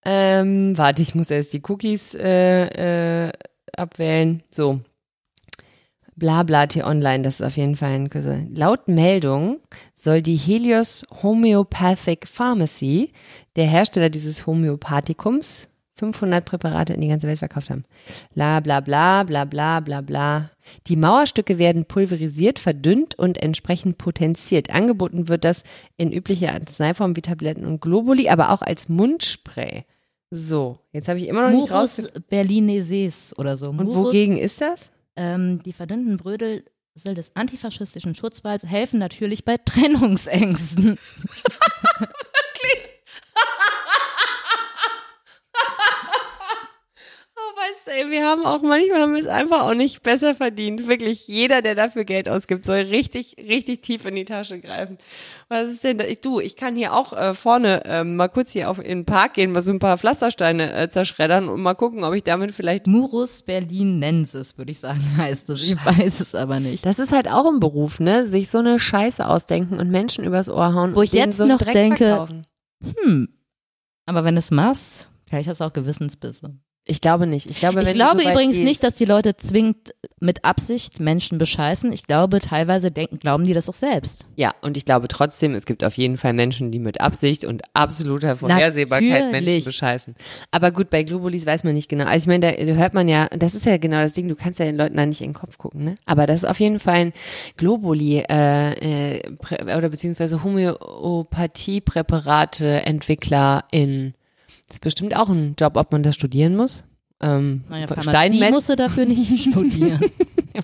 Ähm, warte, ich muss erst die Cookies äh, äh, abwählen. So. Blabla T-Online, das ist auf jeden Fall ein Küsse. Laut Meldung soll die Helios Homeopathic Pharmacy, der Hersteller dieses Homöopathikums, 500 Präparate in die ganze Welt verkauft haben. Bla bla bla bla bla bla bla. Die Mauerstücke werden pulverisiert, verdünnt und entsprechend potenziert. Angeboten wird das in üblicher Arzneiform wie Tabletten und Globuli, aber auch als Mundspray. So, jetzt habe ich immer noch nicht raus. Murus Berlineses oder so. Und Murus, wogegen ist das? Ähm, die verdünnten Brödel des antifaschistischen Schutzwalls helfen natürlich bei Trennungsängsten. Oh, weißt du, ey, wir haben auch manchmal haben wir es einfach auch nicht besser verdient. Wirklich, jeder, der dafür Geld ausgibt, soll richtig, richtig tief in die Tasche greifen. Was ist denn da? Ich, du, ich kann hier auch äh, vorne ähm, mal kurz hier auf in den Park gehen, mal so ein paar Pflastersteine äh, zerschreddern und mal gucken, ob ich damit vielleicht. Murus Berlinensis, würde ich sagen, heißt es. Ich weiß es aber nicht. Das ist halt auch ein Beruf, ne? Sich so eine Scheiße ausdenken und Menschen übers Ohr hauen. Wo ich jetzt so noch Dreck denke- verkaufen. Hm. Aber wenn es machst, vielleicht hast du auch Gewissensbisse. Ich glaube nicht. Ich glaube, wenn Ich glaube so übrigens nicht, dass die Leute zwingend mit Absicht Menschen bescheißen. Ich glaube, teilweise denken, glauben die das auch selbst. Ja, und ich glaube trotzdem, es gibt auf jeden Fall Menschen, die mit Absicht und absoluter Vorhersehbarkeit Menschen Natürlich. bescheißen. Aber gut, bei Globulis weiß man nicht genau. Also ich meine, da hört man ja, das ist ja genau das Ding, du kannst ja den Leuten da nicht in den Kopf gucken, ne? Aber das ist auf jeden Fall ein Globuli äh, äh, oder beziehungsweise Homöopathiepräparate-Entwickler in das ist bestimmt auch ein Job, ob man das studieren muss. Ähm, Naja, Steinmetz, du dafür nicht studieren.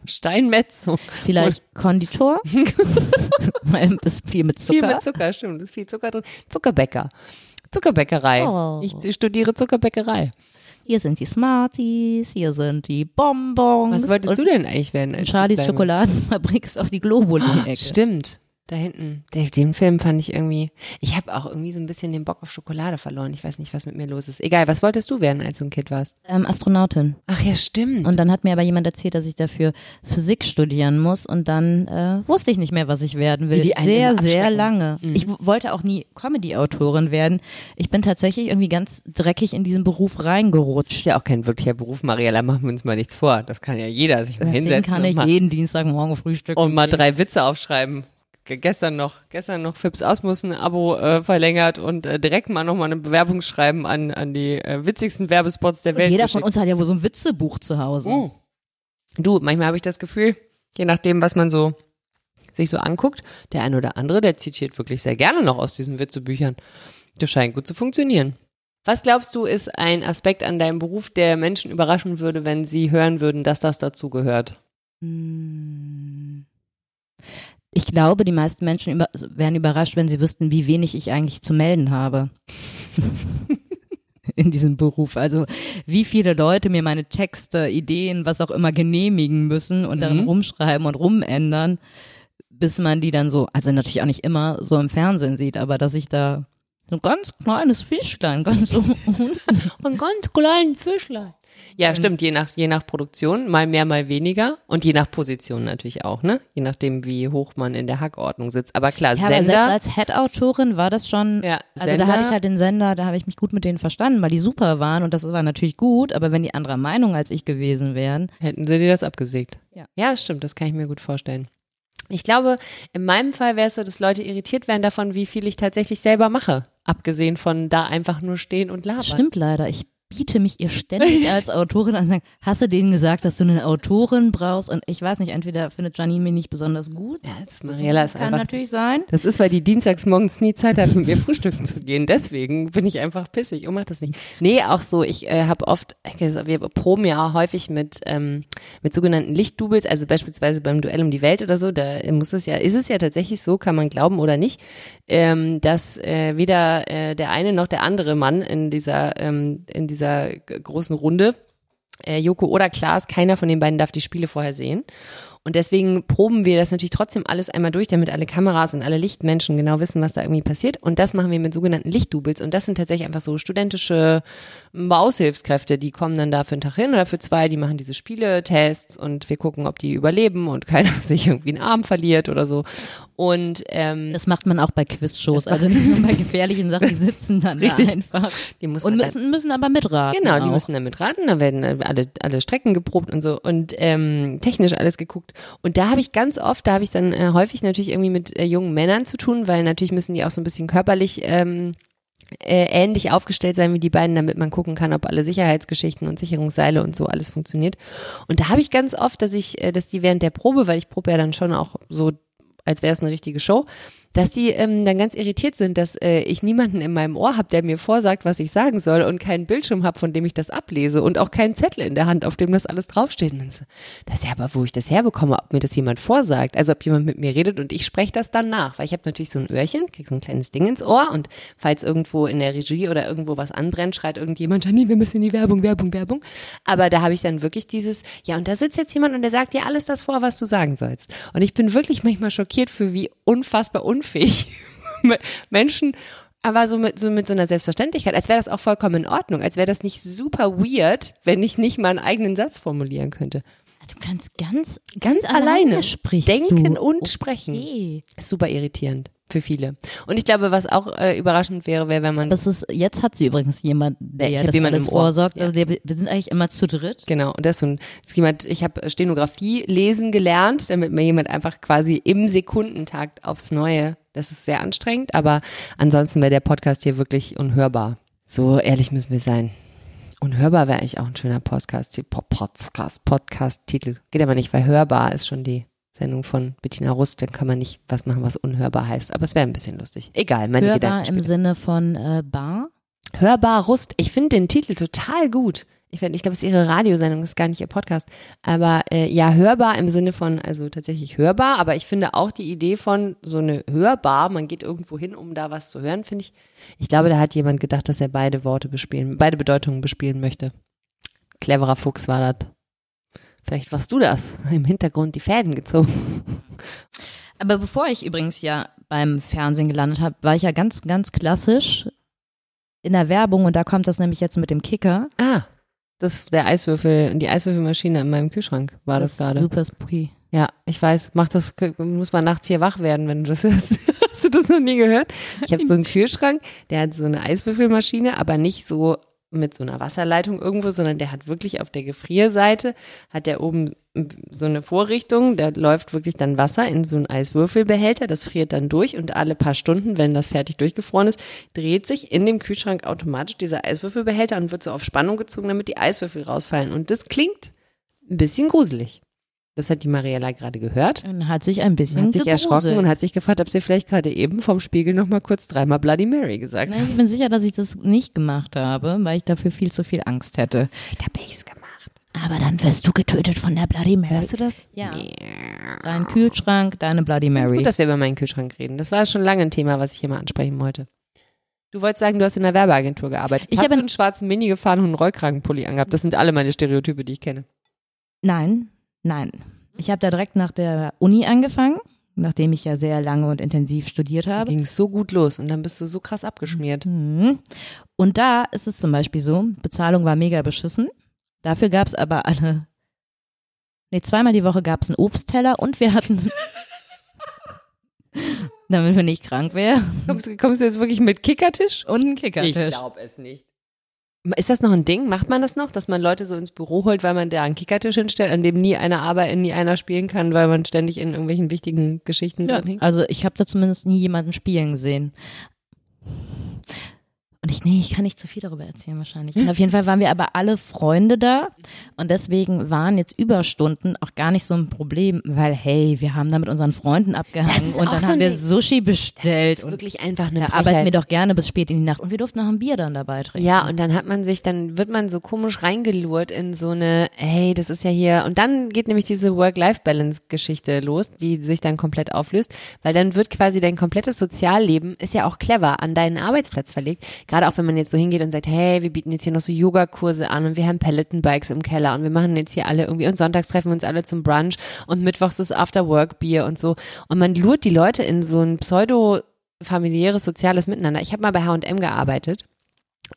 Steinmetz, so. Vielleicht Konditor, weil bisschen viel mit Viel Zucker. mit Zucker, stimmt. ist viel Zucker drin. Zuckerbäcker. Zuckerbäckerei. Oh. Ich studiere Zuckerbäckerei. Hier sind die Smarties, hier sind die Bonbons. Was wolltest und du denn eigentlich werden? Als Charlies Schokoladenfabrik ist auch die Globuli-Ecke. Stimmt. Da hinten. Den Film fand ich irgendwie. Ich habe auch irgendwie so ein bisschen den Bock auf Schokolade verloren. Ich weiß nicht, was mit mir los ist. Egal, was wolltest du werden, als du ein Kind warst? Ähm, Astronautin. Ach ja, stimmt. Und dann hat mir aber jemand erzählt, dass ich dafür Physik studieren muss und dann äh, wusste ich nicht mehr, was ich werden will. Die sehr, sehr lange. Ich w- wollte auch nie Comedy-Autorin werden. Ich bin tatsächlich irgendwie ganz dreckig in diesen Beruf das reingerutscht. ist ja auch kein wirklicher Beruf, Mariella, machen wir uns mal nichts vor. Das kann ja jeder sich mal Deswegen hinsetzen kann ich jeden Dienstagmorgen frühstücken. und mal drei Witze aufschreiben. Ge- Gestern noch, gestern noch Fips Asmus ein Abo äh, verlängert und äh, direkt mal nochmal eine Bewerbung schreiben an, an die äh, witzigsten Werbespots der Welt. Jeder von geschickt. uns hat ja wohl so ein Witzebuch zu Hause. Oh. Du, manchmal habe ich das Gefühl, je nachdem, was man so sich so anguckt, der eine oder andere, der zitiert wirklich sehr gerne noch aus diesen Witzebüchern. Das scheint gut zu funktionieren. Was glaubst du, ist ein Aspekt an deinem Beruf, der Menschen überraschen würde, wenn sie hören würden, dass das dazu gehört? Hm. Ich glaube, die meisten Menschen über wären überrascht, wenn sie wüssten, wie wenig ich eigentlich zu melden habe. In diesem Beruf. Also, wie viele Leute mir meine Texte, Ideen, was auch immer genehmigen müssen und darin Mhm. rumschreiben und rumändern, bis man die dann so, also natürlich auch nicht immer so im Fernsehen sieht, aber dass ich da so ein ganz kleines Fischlein, ganz so Ein ganz kleinen Fischlein. Ja, stimmt, je nach, je nach Produktion, mal mehr, mal weniger. Und je nach Position natürlich auch, ne? Je nachdem, wie hoch man in der Hackordnung sitzt. Aber klar, Ja, aber Sender. selbst als Head-Autorin war das schon, Ja, also Sender- da hatte ich halt den Sender, da habe ich mich gut mit denen verstanden, weil die super waren und das war natürlich gut, aber wenn die anderer Meinung als ich gewesen wären, Hätten sie dir das abgesägt. Ja. Ja, stimmt, das kann ich mir gut vorstellen. Ich glaube, in meinem Fall wäre es so, dass Leute irritiert werden davon, wie viel ich tatsächlich selber mache. Abgesehen von da einfach nur stehen und labern. das stimmt leider, ich biete mich ihr ständig als Autorin an und sage, hast du denen gesagt, dass du eine Autorin brauchst und ich weiß nicht, entweder findet Janine mich nicht besonders gut, Ja, das Mariella ist kann einfach. natürlich sein, Das ist, weil die dienstags morgens nie Zeit hat, mit mir frühstücken zu gehen. Deswegen bin ich einfach pissig und mach das nicht. Nee, auch so, ich äh, habe oft, wir proben ja auch häufig mit, ähm, mit sogenannten Lichtdoubles, also beispielsweise beim Duell um die Welt oder so, da muss es ja, ist es ja tatsächlich so, kann man glauben oder nicht, ähm, dass äh, weder äh, der eine noch der andere Mann in dieser, ähm, in dieser g- großen Runde äh, Joko oder Klaas, keiner von den beiden darf die Spiele vorher sehen. Und deswegen proben wir das natürlich trotzdem alles einmal durch, damit alle Kameras und alle Lichtmenschen genau wissen, was da irgendwie passiert. Und das machen wir mit sogenannten Lichtdoubles. Und das sind tatsächlich einfach so studentische Aushilfskräfte, die kommen dann da für einen Tag hin oder für zwei, die machen diese Spieletests und wir gucken, ob die überleben und keiner sich irgendwie einen Arm verliert oder so. Und ähm, Das macht man auch bei Quizshows, also nicht nur bei gefährlichen Sachen, die sitzen dann Richtig. da einfach. die muss Und dann- müssen, müssen aber mitraten. Genau, die auch. müssen damit raten, da werden äh, alle, alle Strecken geprobt und so und ähm, technisch alles geguckt. Und da habe ich ganz oft, da habe ich dann äh, häufig natürlich irgendwie mit äh, jungen Männern zu tun, weil natürlich müssen die auch so ein bisschen körperlich ähm, äh, ähnlich aufgestellt sein wie die beiden, damit man gucken kann, ob alle Sicherheitsgeschichten und Sicherungsseile und so alles funktioniert. Und da habe ich ganz oft, dass ich, äh, dass die während der Probe, weil ich probe ja dann schon auch so als wäre es eine richtige Show, dass die ähm, dann ganz irritiert sind, dass äh, ich niemanden in meinem Ohr habe, der mir vorsagt, was ich sagen soll und keinen Bildschirm habe, von dem ich das ablese und auch keinen Zettel in der Hand, auf dem das alles draufsteht. Und so, das ist ja aber, wo ich das herbekomme, ob mir das jemand vorsagt. Also ob jemand mit mir redet und ich spreche das dann nach, weil ich habe natürlich so ein Öhrchen, krieg so ein kleines Ding ins Ohr und falls irgendwo in der Regie oder irgendwo was anbrennt, schreit irgendjemand, Janine, wir müssen in die Werbung, Werbung, Werbung. Aber da habe ich dann wirklich dieses, ja und da sitzt jetzt jemand und der sagt dir alles das vor, was du sagen sollst. Und ich bin wirklich manchmal schockiert für wie unfassbar unfähig Menschen aber so mit, so mit so einer Selbstverständlichkeit, als wäre das auch vollkommen in Ordnung, als wäre das nicht super weird, wenn ich nicht mal einen eigenen Satz formulieren könnte. Du kannst ganz, Ganz alleine sprichst denken du. und sprechen. Okay. Ist super irritierend für viele. Und ich glaube, was auch äh, überraschend wäre, wäre, wenn man Das ist, jetzt hat sie übrigens jemand, der Ich das alles im Ohr. vorsorgt. Ja. Der, wir sind eigentlich immer zu dritt. Genau, und das ist so ein, das ist jemand, ich habe Stenografie lesen gelernt, damit mir jemand einfach quasi im Sekundentakt aufs Neue, das ist sehr anstrengend, aber ansonsten wäre der Podcast hier wirklich unhörbar. So ehrlich müssen wir sein. Unhörbar wäre eigentlich auch ein schöner Podcast, Podcast, Podcast-Titel. Geht aber nicht, weil hörbar ist schon die Sendung von Bettina Rust, dann kann man nicht was machen, was unhörbar heißt. Aber es wäre ein bisschen lustig. Egal, meine Hörbar im. Sinne von äh, Bar. Hörbar Rust. Ich finde den Titel total gut. Ich, ich glaube, es ist ihre Radiosendung, das ist gar nicht ihr Podcast. Aber äh, ja, hörbar im Sinne von, also tatsächlich hörbar, aber ich finde auch die Idee von so eine Hörbar, man geht irgendwo hin, um da was zu hören, finde ich. Ich glaube, da hat jemand gedacht, dass er beide Worte bespielen, beide Bedeutungen bespielen möchte. Cleverer Fuchs war das. Vielleicht warst du das. Im Hintergrund die Fäden gezogen. Aber bevor ich übrigens ja beim Fernsehen gelandet habe, war ich ja ganz, ganz klassisch in der Werbung und da kommt das nämlich jetzt mit dem Kicker. Ah, das der Eiswürfel, die Eiswürfelmaschine in meinem Kühlschrank war das, ist gerade. Super spooky. Ja, ich weiß, mach das, muss man nachts hier wach werden, wenn du das hörst. Hast du das noch nie gehört? Ich habe so einen Kühlschrank, der hat so eine Eiswürfelmaschine, aber nicht so mit so einer Wasserleitung irgendwo, sondern der hat wirklich auf der Gefrierseite, hat der oben so eine Vorrichtung, da läuft wirklich dann Wasser in so einen Eiswürfelbehälter, das friert dann durch und alle paar Stunden, wenn das fertig durchgefroren ist, dreht sich in dem Kühlschrank automatisch dieser Eiswürfelbehälter und wird so auf Spannung gezogen, damit die Eiswürfel rausfallen. Und das klingt ein bisschen gruselig. Das hat die Mariella gerade gehört. Und hat sich ein bisschen Hat sich erschrocken gegruselt. und hat sich gefragt, ob sie vielleicht gerade eben vom Spiegel noch mal kurz dreimal Bloody Mary gesagt hat. ich bin sicher, dass ich das nicht gemacht habe, weil ich dafür viel zu viel Angst hätte. Da hab ich's gemacht. Aber dann wirst du getötet von der Bloody Mary. Hörst du das? Ja. Dein Kühlschrank, deine Bloody Ist Mary. gut, dass wir über meinen Kühlschrank reden. Das war schon lange ein Thema, was ich hier mal ansprechen wollte. Du wolltest sagen, du hast in der Werbeagentur gearbeitet. Ich habe einen schwarzen Mini gefahren und einen Rollkragenpulli angehabt. Das sind alle meine Stereotype, die ich kenne. Nein, nein. Ich habe da direkt nach der Uni angefangen, nachdem ich ja sehr lange und intensiv studiert Da habe. ging es so gut los und dann bist du so krass abgeschmiert. Mhm. Und da ist es zum Beispiel so, Bezahlung war mega beschissen. Dafür gab es aber alle, nee, zweimal die Woche gab es einen Obstteller und wir hatten, damit wir nicht krank wären, Kommst, kommst du jetzt wirklich mit Kickertisch? und einen Kickertisch. glaube es nicht. Ist das noch ein Ding? Macht man das noch, dass man Leute so ins Büro holt, weil man da einen Kickertisch hinstellt, an dem nie einer arbeitet, nie einer spielen kann, weil man ständig in irgendwelchen wichtigen Geschichten Ja, drin hängt? also ich habe da zumindest nie jemanden spielen gesehen. Und ich, nee, ich kann nicht zu viel darüber erzählen wahrscheinlich. Und auf jeden Fall waren wir aber alle Freunde da und deswegen waren jetzt Überstunden auch gar nicht so ein Problem, weil hey, wir haben da mit unseren Freunden abgehangen und dann so haben wir Sushi bestellt Das ist und wirklich einfach eine Frechheit. arbeiten wir doch gerne bis spät in die Nacht und wir durften noch ein Bier dann dabei trinken. Ja, und dann hat man sich, dann wird man so komisch reingelurrt in so eine, hey, das ist ja hier, und dann geht nämlich diese Work-Life-Balance-Geschichte los, die sich dann komplett auflöst, weil dann wird quasi dein komplettes Sozialleben, ist ja auch clever, an deinen Arbeitsplatz verlegt. Gerade auch wenn man jetzt so hingeht und sagt, hey, wir bieten jetzt hier noch so Yogakurse an und wir haben Peloton-Bikes im Keller und wir machen jetzt hier alle irgendwie und sonntags treffen wir uns alle zum Brunch und mittwochs ist After-Work-Bier und so. Und man lurt die Leute in so ein pseudo familiäres, soziales Miteinander. Ich habe mal bei H&M gearbeitet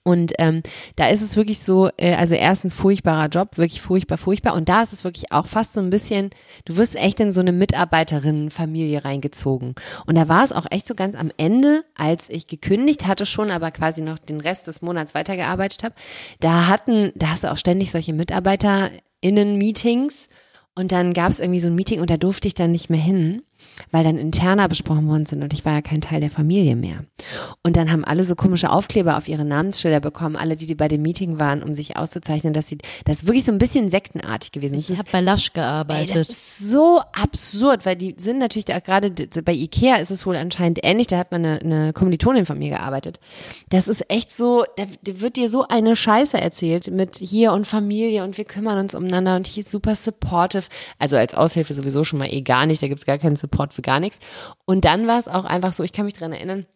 und ähm, da ist es wirklich so, äh, also erstens furchtbarer Job, wirklich furchtbar, furchtbar. Und da ist es wirklich auch fast so ein bisschen, du wirst echt in so eine Mitarbeiterinnenfamilie reingezogen. Und da war es auch echt so ganz am Ende, als ich gekündigt hatte schon, aber quasi noch den Rest des Monats weitergearbeitet habe. Da hatten, da hast du auch ständig solche MitarbeiterInnen-Meetings. Und dann gab es irgendwie so ein Meeting und da durfte ich dann nicht mehr hin weil dann interner besprochen worden sind und ich war ja kein Teil der Familie mehr. Und dann haben alle so komische Aufkleber auf ihre Namensschilder bekommen, alle, die, die bei dem Meeting waren, um sich auszuzeichnen, dass sie, das ist wirklich so ein bisschen sektenartig gewesen. Ich habe bei Lush gearbeitet. Ey, das ist so absurd, weil die sind natürlich da gerade, bei Ikea ist es wohl anscheinend ähnlich, da hat man eine, eine Kommilitonin von mir gearbeitet. Das ist echt so, da, da wird dir so eine Scheiße erzählt mit hier und Familie und wir kümmern uns umeinander und hier ist super supportive. Also als Aushilfe sowieso schon mal eh gar nicht, da gibt's gar keinen Support für gar nichts. Und dann war es auch einfach so, ich kann mich dran erinnern,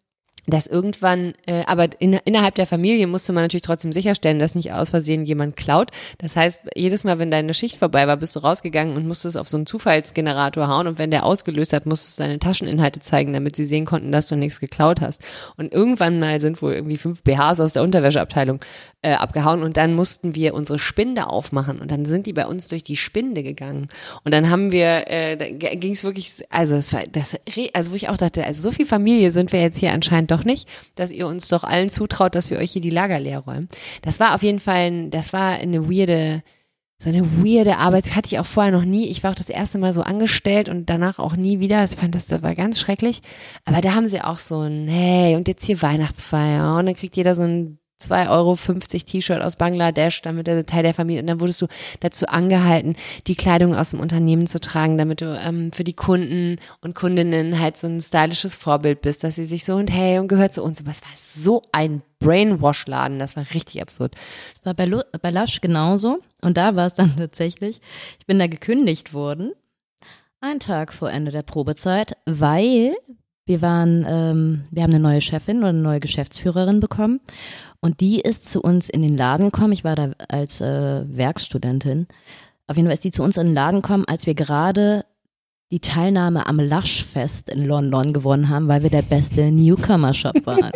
dass irgendwann, äh, aber in, innerhalb der Familie musste man natürlich trotzdem sicherstellen, dass nicht aus Versehen jemand klaut. Das heißt, jedes Mal, wenn deine Schicht vorbei war, bist du rausgegangen und musstest auf so einen Zufallsgenerator hauen und wenn der ausgelöst hat, musstest du deine Tascheninhalte zeigen, damit sie sehen konnten, dass du nichts geklaut hast. Und irgendwann mal sind wohl irgendwie fünf BHs aus der Unterwäscheabteilung äh, abgehauen und dann mussten wir unsere Spinde aufmachen und dann sind die bei uns durch die Spinde gegangen und dann haben wir, äh, da ging es wirklich, also das war, das, also wo ich auch dachte, also so viel Familie sind wir jetzt hier anscheinend doch nicht, dass ihr uns doch allen zutraut, dass wir euch hier die Lager leer räumen. Das war auf jeden Fall, ein, das war eine weirde, so eine weirde Arbeit, das hatte ich auch vorher noch nie. Ich war auch das erste Mal so angestellt und danach auch nie wieder. Ich fand das, das war ganz schrecklich. Aber da haben sie auch so ein, hey, und jetzt hier Weihnachtsfeier und dann kriegt jeder so ein 2,50 Euro T-Shirt aus Bangladesch, damit der Teil der Familie, und dann wurdest du dazu angehalten, die Kleidung aus dem Unternehmen zu tragen, damit du ähm, für die Kunden und Kundinnen halt so ein stylisches Vorbild bist, dass sie sich so und hey und gehört zu uns. Aber es war so ein Brainwash-Laden, das war richtig absurd. Es war bei, Lu bei Lush genauso und da war es dann tatsächlich, ich bin da gekündigt worden, ein Tag vor Ende der Probezeit, weil wir waren, ähm, wir haben eine neue Chefin oder eine neue Geschäftsführerin bekommen und die ist zu uns in den Laden gekommen. Ich war da als äh, Werkstudentin. Auf jeden Fall ist die zu uns in den Laden gekommen, als wir gerade die Teilnahme am Lush-Fest in London gewonnen haben, weil wir der beste Newcomer-Shop waren.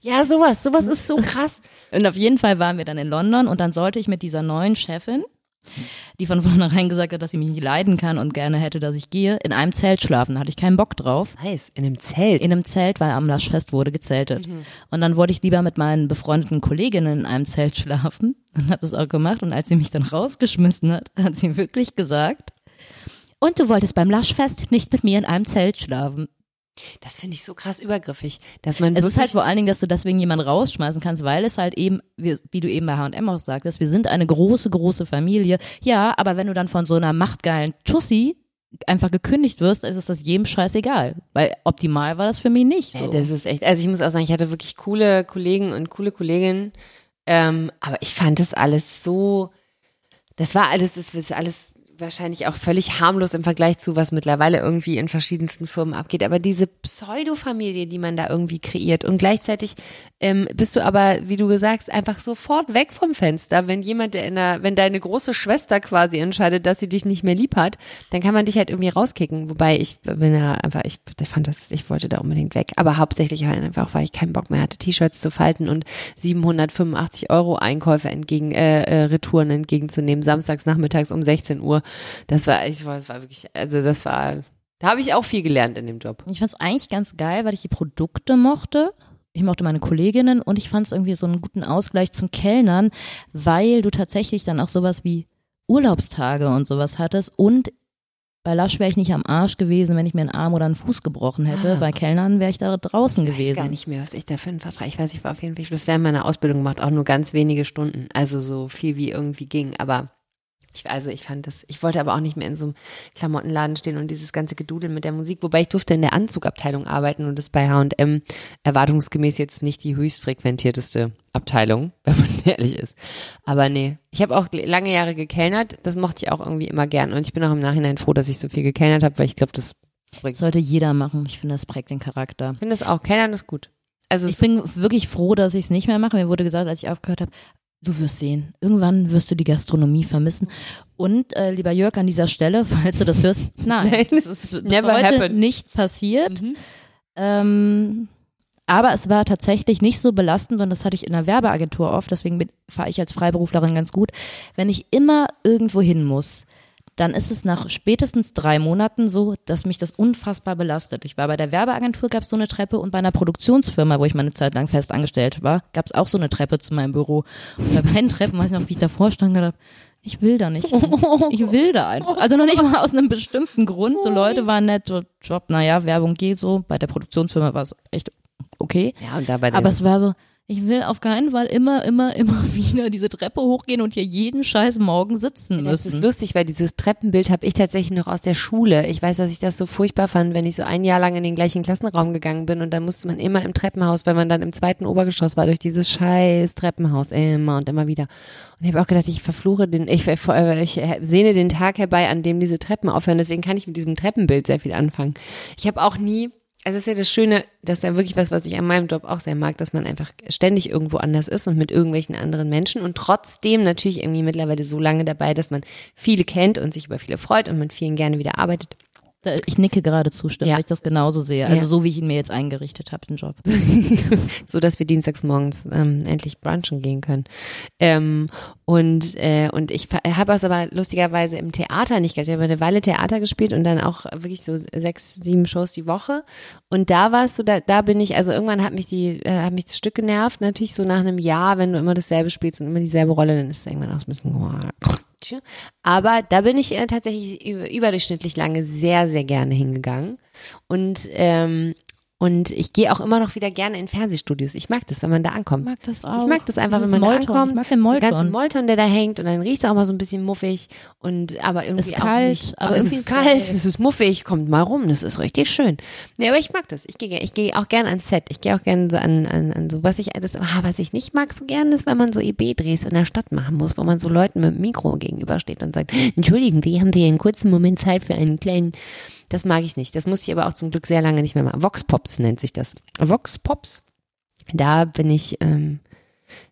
ja, sowas, sowas ist so krass. Und auf jeden Fall waren wir dann in London und dann sollte ich mit dieser neuen Chefin die von vornherein gesagt hat, dass sie mich nicht leiden kann und gerne hätte, dass ich gehe, in einem Zelt schlafen. Da hatte ich keinen Bock drauf. Heiß, in einem Zelt? In einem Zelt, weil am Laschfest wurde gezeltet. Mhm. Und dann wollte ich lieber mit meinen befreundeten Kolleginnen in einem Zelt schlafen und habe das auch gemacht. Und als sie mich dann rausgeschmissen hat, hat sie wirklich gesagt, und du wolltest beim Laschfest nicht mit mir in einem Zelt schlafen. Das finde ich so krass übergriffig, dass man Es ist halt vor allen Dingen, dass du deswegen jemanden rausschmeißen kannst, weil es halt eben, wie, wie du eben bei H&M auch sagtest, wir sind eine große, große Familie. Ja, aber wenn du dann von so einer machtgeilen Tussi einfach gekündigt wirst, ist das jedem scheißegal. Weil optimal war das für mich nicht so. Ja, das ist echt, also ich muss auch sagen, ich hatte wirklich coole Kollegen und coole Kolleginnen, ähm, aber ich fand das alles so, das war alles, das ist alles wahrscheinlich auch völlig harmlos im Vergleich zu, was mittlerweile irgendwie in verschiedensten Firmen abgeht. Aber diese Pseudo-Familie, die man da irgendwie kreiert und gleichzeitig ähm, bist du aber, wie du gesagt einfach sofort weg vom Fenster. Wenn jemand, der in der, wenn deine große Schwester quasi entscheidet, dass sie dich nicht mehr lieb hat, dann kann man dich halt irgendwie rauskicken. Wobei ich bin ja einfach, ich, fand das, ich wollte da unbedingt weg. Aber hauptsächlich halt einfach, weil ich keinen Bock mehr hatte, T-Shirts zu falten und 785 Euro Einkäufe entgegen, äh, äh, Retouren entgegenzunehmen, samstags nachmittags um 16 Uhr. Das war, ich war, das war wirklich, also das war, da habe ich auch viel gelernt in dem Job. Ich fand es eigentlich ganz geil, weil ich die Produkte mochte. Ich mochte meine Kolleginnen und ich fand es irgendwie so einen guten Ausgleich zum Kellnern, weil du tatsächlich dann auch sowas wie Urlaubstage und sowas hattest und bei Lasch wäre ich nicht am Arsch gewesen, wenn ich mir einen Arm oder einen Fuß gebrochen hätte. Ah. Bei Kellnern wäre ich da draußen gewesen. Ich weiß gar nicht mehr, was ich da für einen Vertrag. Ich weiß, ich war auf jeden Fall, das wäre in meiner Ausbildung gemacht, auch nur ganz wenige Stunden. Also so viel wie irgendwie ging. Aber ich, also ich fand das, ich wollte aber auch nicht mehr in so einem Klamottenladen stehen und dieses ganze Gedudel mit der Musik, wobei ich durfte in der Anzugabteilung arbeiten und das bei H&M erwartungsgemäß jetzt nicht die höchst frequentierteste Abteilung, wenn man ehrlich ist. Aber nee, ich habe auch lange Jahre gekellnert, das mochte ich auch irgendwie immer gern und ich bin auch im Nachhinein froh, dass ich so viel gekellnert habe, weil ich glaube, das bringt. Sollte jeder machen. Ich finde, das prägt den Charakter. Ich finde das auch. Kellnern ist gut. Also Ich es- bin wirklich froh, dass ich es nicht mehr mache. Mir wurde gesagt, als ich aufgehört habe, du wirst sehen, irgendwann wirst du die Gastronomie vermissen. Und äh, lieber Jörg, an dieser Stelle, falls du das hörst, nein, Nein, das ist bis never heute happened. nicht passiert. Mhm. Ähm, aber es war tatsächlich nicht so belastend und das hatte ich in der Werbeagentur oft, deswegen fahre ich als Freiberuflerin ganz gut. Wenn ich immer irgendwo hin muss, dann ist es nach spätestens drei Monaten so, dass mich das unfassbar belastet. Ich war bei der Werbeagentur, gab es so eine Treppe und bei einer Produktionsfirma, wo ich meine Zeit lang fest angestellt war, gab es auch so eine Treppe zu meinem Büro. Und bei beiden Treppen, weiß ich noch, wie ich davor stand und gedacht, ich will da nicht. hin. Ich will da einfach. Also noch nicht mal aus einem bestimmten Grund. So Leute waren nett, so Job, naja, Werbung geht so. Bei der Produktionsfirma war es echt okay. ja, und da bei der, Aber es war so, ich will auf keinen Fall immer, immer, immer wieder diese Treppe hochgehen und hier jeden scheiß Morgen sitzen Das ist müssen. lustig, weil dieses Treppenbild habe ich tatsächlich noch aus der Schule. Ich weiß, dass ich das so furchtbar fand, wenn ich so ein Jahr lang in den gleichen Klassenraum gegangen bin und dann musste man immer im Treppenhaus, weil man dann im zweiten Obergeschoss war, durch dieses scheiß Treppenhaus immer und immer wieder. Und ich habe auch gedacht, ich verfluche den, ich, äh, ich sehne den Tag herbei, an dem diese Treppen aufhören. Deswegen kann ich mit diesem Treppenbild sehr viel anfangen. Ich habe auch nie es ist ja das Schöne, das ist ja wirklich was, was ich an meinem Job auch sehr mag, dass man einfach ständig irgendwo anders ist und mit irgendwelchen anderen Menschen und trotzdem natürlich irgendwie mittlerweile so lange dabei, dass man viele kennt und sich über viele freut und mit vielen gerne wieder arbeitet. Ich nicke gerade zustimmen, Ja. weil ich das genauso sehe. Also Ja. so, wie ich ihn mir jetzt eingerichtet habe, den Job. so dass wir dienstags morgens ähm, endlich brunchen gehen können. Ähm, und äh, und ich habe es aber lustigerweise im Theater nicht gehabt. Ich habe eine Weile Theater gespielt und dann auch wirklich so sechs, sieben Shows die Woche. Und da war es so, da, da bin ich, also irgendwann hat mich die, äh, hat mich das Stück genervt. Natürlich so nach einem Jahr, wenn du immer dasselbe spielst und immer dieselbe Rolle, dann ist es irgendwann auch so ein bisschen. Aber da bin ich äh, tatsächlich über- überdurchschnittlich lange sehr, sehr gerne hingegangen. Und ähm, und ich gehe auch immer noch wieder gerne in Fernsehstudios. Ich mag das, wenn man da ankommt. mag das auch. Ich mag das einfach, Dieses wenn man Molton. da ankommt. Ich mag den Den ganzen Molton. Molton, der da hängt und dann riecht es auch mal so ein bisschen muffig und aber irgendwie Ist auch kalt, nicht, aber aber es irgendwie ist kalt, es ist muffig, kommt mal rum, das ist richtig schön. Nee, aber ich mag das. Ich gehe ich gehe auch gerne ans Set. Ich gehe auch gerne so an, an, an so was ich das ah, was ich nicht mag so gerne ist, wenn man so EB-Drehs in der Stadt machen muss, wo man so Leuten mit dem Mikro gegenübersteht und sagt, entschuldigen Sie, haben wir einen kurzen Moment Zeit für einen kleinen das mag ich nicht. Das muss ich aber auch zum Glück sehr lange nicht mehr machen. Vox Pops nennt sich das. Vox Pops. Da bin ich, ähm,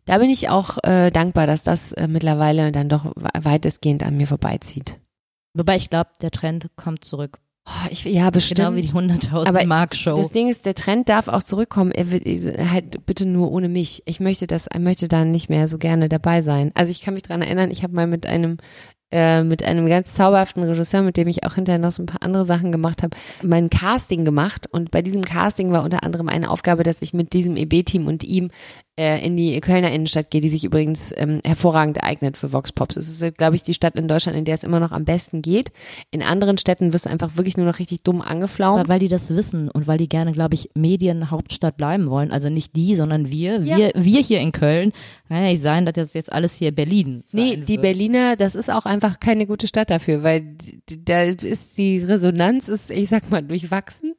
da bin ich auch äh, dankbar, dass das äh, mittlerweile dann doch we- weitestgehend an mir vorbeizieht. Wobei ich glaube, der Trend kommt zurück. Oh, ich, ja, bestimmt. Genau wie die 100.000 Aber Mark Show. Das Ding ist, der Trend darf auch zurückkommen. Er wird halt bitte nur ohne mich. Ich möchte das, ich möchte da nicht mehr so gerne dabei sein. Also ich kann mich dran erinnern, ich habe mal mit einem äh, mit einem ganz zauberhaften Regisseur, mit dem ich auch hinterher noch so ein paar andere Sachen gemacht habe, mein Casting gemacht. Und bei diesem Casting war unter anderem eine Aufgabe, dass ich mit diesem EB-Team und ihm äh, in die Kölner Innenstadt gehe, die sich übrigens ähm, hervorragend eignet für Vox Pops. Es ist, glaube ich, die Stadt in Deutschland, in der es immer noch am besten geht. In anderen Städten wirst du einfach wirklich nur noch richtig dumm angeflaumt. Aber weil die das wissen und weil die gerne, glaube ich, Medienhauptstadt bleiben wollen. Also nicht die, sondern wir. Ja. Wir, wir hier in Köln. Kann ja nicht sein, dass das jetzt alles hier Berlin sein Nee, die wird. Berliner, das ist auch einfach keine gute Stadt dafür, weil da ist die Resonanz ist, ich sag mal, durchwachsen.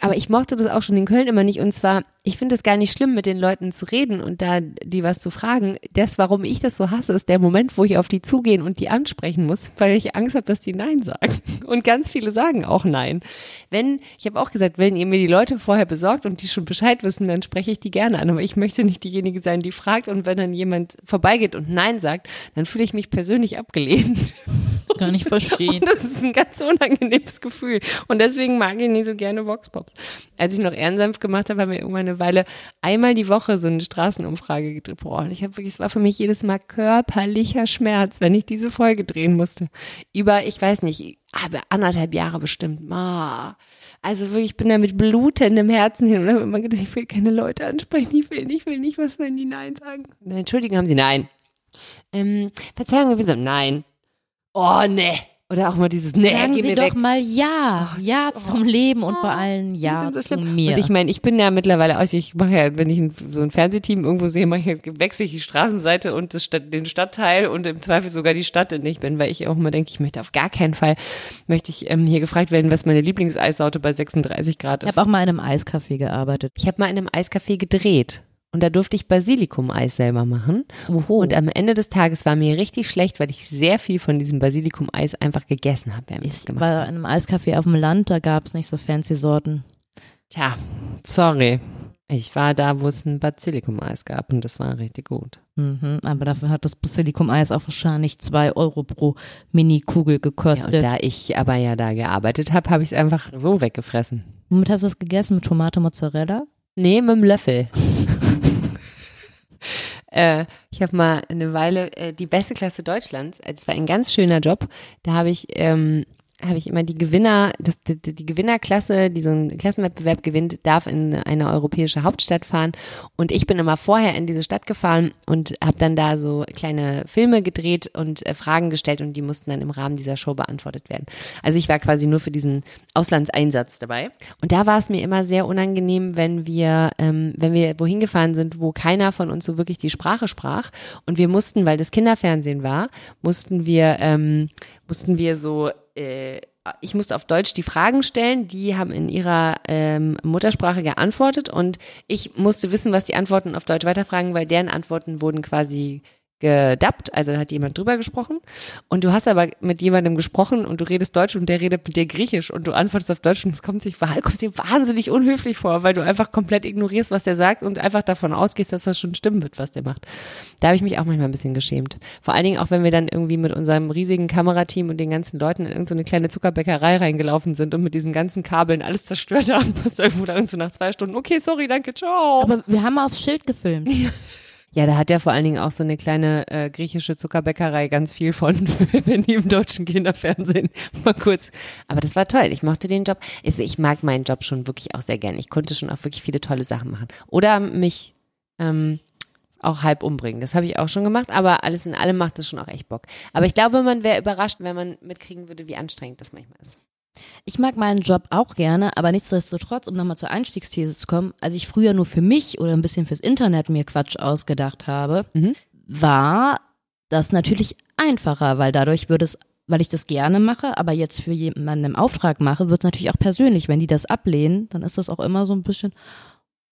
Aber ich mochte das auch schon in Köln immer nicht. Und zwar, ich finde es gar nicht schlimm, mit den Leuten zu reden und da die was zu fragen. Das, warum ich das so hasse, ist der Moment, wo ich auf die zugehen und die ansprechen muss, weil ich Angst habe, dass die Nein sagen. Und ganz viele sagen auch Nein. Wenn, ich habe auch gesagt, wenn ihr mir die Leute vorher besorgt und die schon Bescheid wissen, dann spreche ich die gerne an. Aber ich möchte nicht diejenige sein, die fragt. Und wenn dann jemand vorbeigeht und Nein sagt, dann fühle ich mich persönlich abgelehnt. Kann ich verstehen. Und das ist ein ganz unangenehmes Gefühl. Und deswegen mag ich nicht so gerne Voxpops. Als ich noch Ehrensenf gemacht habe, haben wir irgendwann eine Weile einmal die Woche so eine Straßenumfrage gedreht. Boah, und ich habe wirklich, es war für mich jedes Mal körperlicher Schmerz, wenn ich diese Folge drehen musste. Über, ich weiß nicht, aber anderthalb Jahre bestimmt. Ah. Also wirklich, ich bin da mit blutendem Herzen hin und habe immer gedacht, ich will keine Leute ansprechen, ich will nicht, ich will nicht, was wenn die Nein sagen. Entschuldigung, haben sie Nein. Ähm, Verzeihung, wieso? Nein. Oh, ne. Oder auch mal dieses Ne, Sagen geh Sie mir doch weg. mal Ja. Ja zum Leben und vor allem Ja Ich find das zu schlimm. mir. Und ich meine, ich bin ja mittlerweile aus, ich mache ja, wenn ich ein, so ein Fernsehteam irgendwo sehe, mache ich, wechsle ich die Straßenseite und das den Stadtteil und im Zweifel sogar die Stadt, in der ich bin, weil ich auch immer denke, ich möchte auf gar keinen Fall, möchte ich ähm, hier gefragt werden, was meine Lieblingseissorte bei 36 Grad ich ist. habe auch mal in einem Eiscafé gearbeitet. Ich habe mal in einem Eiscafé gedreht. Und da durfte ich Basilikum-Eis selber machen. Oho. Und am Ende des Tages war mir richtig schlecht, weil ich sehr viel von diesem Basilikum-Eis einfach gegessen habe, während ich gemacht war in einem Eiscafé auf dem Land, da gab es nicht so fancy Sorten. Tja, sorry. Ich war da, wo es ein Basilikum-Eis gab und das war richtig gut. Mhm, aber dafür hat das Basilikum-Eis auch wahrscheinlich zwei Euro pro Mini-Kugel Ja, gekostet. und da ich aber ja da gearbeitet habe, habe ich es einfach so weggefressen. Womit hast du es gegessen? Mit Tomate, Mozzarella? Nee, mit dem Löffel. äh, ich habe mal eine Weile äh, die beste Klasse Deutschlands. äh, Das war ein ganz schöner Job. Da habe ich ähm, habe ich immer die Gewinner, das, die, die Gewinnerklasse, die so einen Klassenwettbewerb gewinnt, darf in eine europäische Hauptstadt fahren. Und ich bin immer vorher in diese Stadt gefahren und habe dann da so kleine Filme gedreht und äh, Fragen gestellt und die mussten dann im Rahmen dieser Show beantwortet werden. Also ich war quasi nur für diesen Auslandseinsatz dabei. Und da war es mir immer sehr unangenehm, wenn wir, ähm, wenn wir wohin gefahren sind, wo keiner von uns so wirklich die Sprache sprach. Und wir mussten, weil das Kinderfernsehen war, mussten wir, ähm, mussten wir so äh, ich musste auf Deutsch die Fragen stellen, die haben in ihrer ähm, Muttersprache geantwortet und ich musste wissen, was die Antworten auf Deutsch weiterfragen, weil deren Antworten wurden quasi gedubbt, also da hat jemand drüber gesprochen und du hast aber mit jemandem gesprochen und du redest Deutsch und der redet mit dir Griechisch und du antwortest auf Deutsch und es kommt, sich, kommt dir wahnsinnig unhöflich vor, weil du einfach komplett ignorierst, was der sagt und einfach davon ausgehst, dass das schon stimmen wird, was der macht. Da habe ich mich auch manchmal ein bisschen geschämt. Vor allen Dingen auch, wenn wir dann irgendwie mit unserem riesigen Kamerateam und den ganzen Leuten in irgendeine kleine Zuckerbäckerei reingelaufen sind und mit diesen ganzen Kabeln alles zerstört haben, was irgendwo dann so nach zwei Stunden, okay, sorry, danke, ciao. Aber wir haben aufs Schild gefilmt. Ja, da hat ja vor allen Dingen auch so eine kleine äh, griechische Zuckerbäckerei ganz viel von, wenn die im deutschen Kinderfernsehen mal kurz. Aber das war toll. Ich mochte den Job. Ich, ich mag meinen Job schon wirklich auch sehr gern. Ich konnte schon auch wirklich viele tolle Sachen machen. Oder mich ähm, auch halb umbringen. Das habe ich auch schon gemacht, aber alles in allem macht es schon auch echt Bock. Aber ich glaube, man wäre überrascht, wenn man mitkriegen würde, wie anstrengend das manchmal ist. Ich mag meinen Job auch gerne, aber nichtsdestotrotz, um nochmal zur Einstiegsthese zu kommen, als ich früher nur für mich oder ein bisschen fürs Internet mir Quatsch ausgedacht habe, Mhm. war das natürlich einfacher, weil dadurch würde es, weil ich das gerne mache, aber jetzt für jemanden im Auftrag mache, wird es natürlich auch persönlich. Wenn die das ablehnen, dann ist das auch immer so ein bisschen,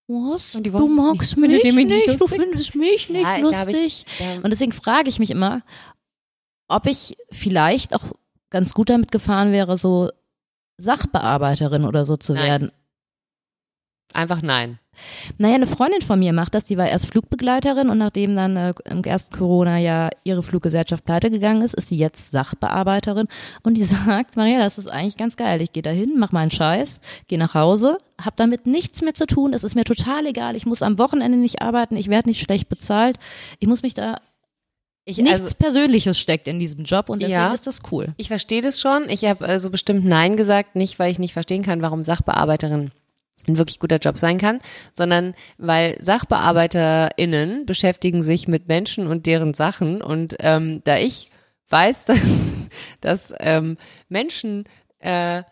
was? Du magst mich nicht nicht, du lustig? findest mich nicht Ja, hab ich- lustig. Da- Und deswegen frage ich mich immer, ob ich vielleicht auch ganz gut damit gefahren wäre, so Sachbearbeiterin oder so zu Nein. werden. Einfach nein. Naja, eine Freundin von mir macht das, die war erst Flugbegleiterin und nachdem dann äh, im ersten Corona-Jahr ihre Fluggesellschaft pleite gegangen ist, ist sie jetzt Sachbearbeiterin und die sagt, Maria, das ist eigentlich ganz geil. Ich gehe dahin, mach meinen Scheiß, gehe nach Hause, hab damit nichts mehr zu tun, es ist mir total egal, ich muss am Wochenende nicht arbeiten, ich werde nicht schlecht bezahlt, ich muss mich da, Ich, nichts also, Persönliches steckt in diesem Job und deswegen Ja. ist das cool. Ich verstehe das schon. Ich habe äh, so bestimmt Nein gesagt, nicht weil ich nicht verstehen kann, warum Sachbearbeiterin ein wirklich guter Job sein kann, sondern weil SachbearbeiterInnen beschäftigen sich mit Menschen und deren Sachen und ähm, da ich weiß, dass, dass ähm, Menschen äh,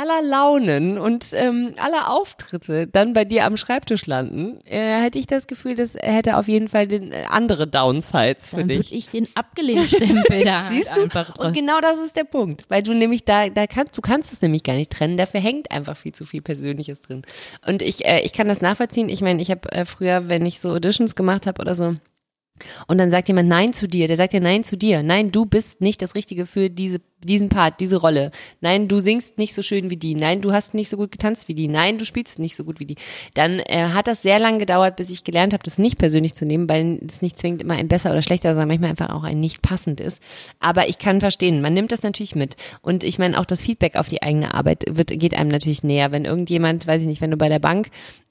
aller Launen und ähm, aller Auftritte dann bei dir am Schreibtisch landen, äh, hätte ich das Gefühl, das hätte auf jeden Fall den, äh, andere Downsides für Dann dich. würde ich den abgelehnt Stempel da Siehst du? einfach Und genau das ist der Punkt, weil du nämlich da, da kannst, du kannst es nämlich gar nicht trennen. Dafür hängt einfach viel zu viel Persönliches drin. Und ich, äh, ich kann das nachvollziehen. Ich meine, ich habe äh, früher, wenn ich so Auditions gemacht habe oder so, und dann sagt jemand Nein zu dir, der sagt ja Nein zu dir. Nein, du bist nicht das Richtige für diese, diesen Part, diese Rolle. Nein, du singst nicht so schön wie die. Nein, du hast nicht so gut getanzt wie die. Nein, du spielst nicht so gut wie die. Dann äh, hat das sehr lange gedauert, bis ich gelernt habe, das nicht persönlich zu nehmen, weil es nicht zwingend immer ein besser oder schlechter, sondern manchmal einfach auch ein nicht passend ist. Aber ich kann verstehen, man nimmt das natürlich mit. Und ich meine, auch das Feedback auf die eigene Arbeit wird, geht einem natürlich näher. Wenn irgendjemand, weiß ich nicht, wenn du bei der Bank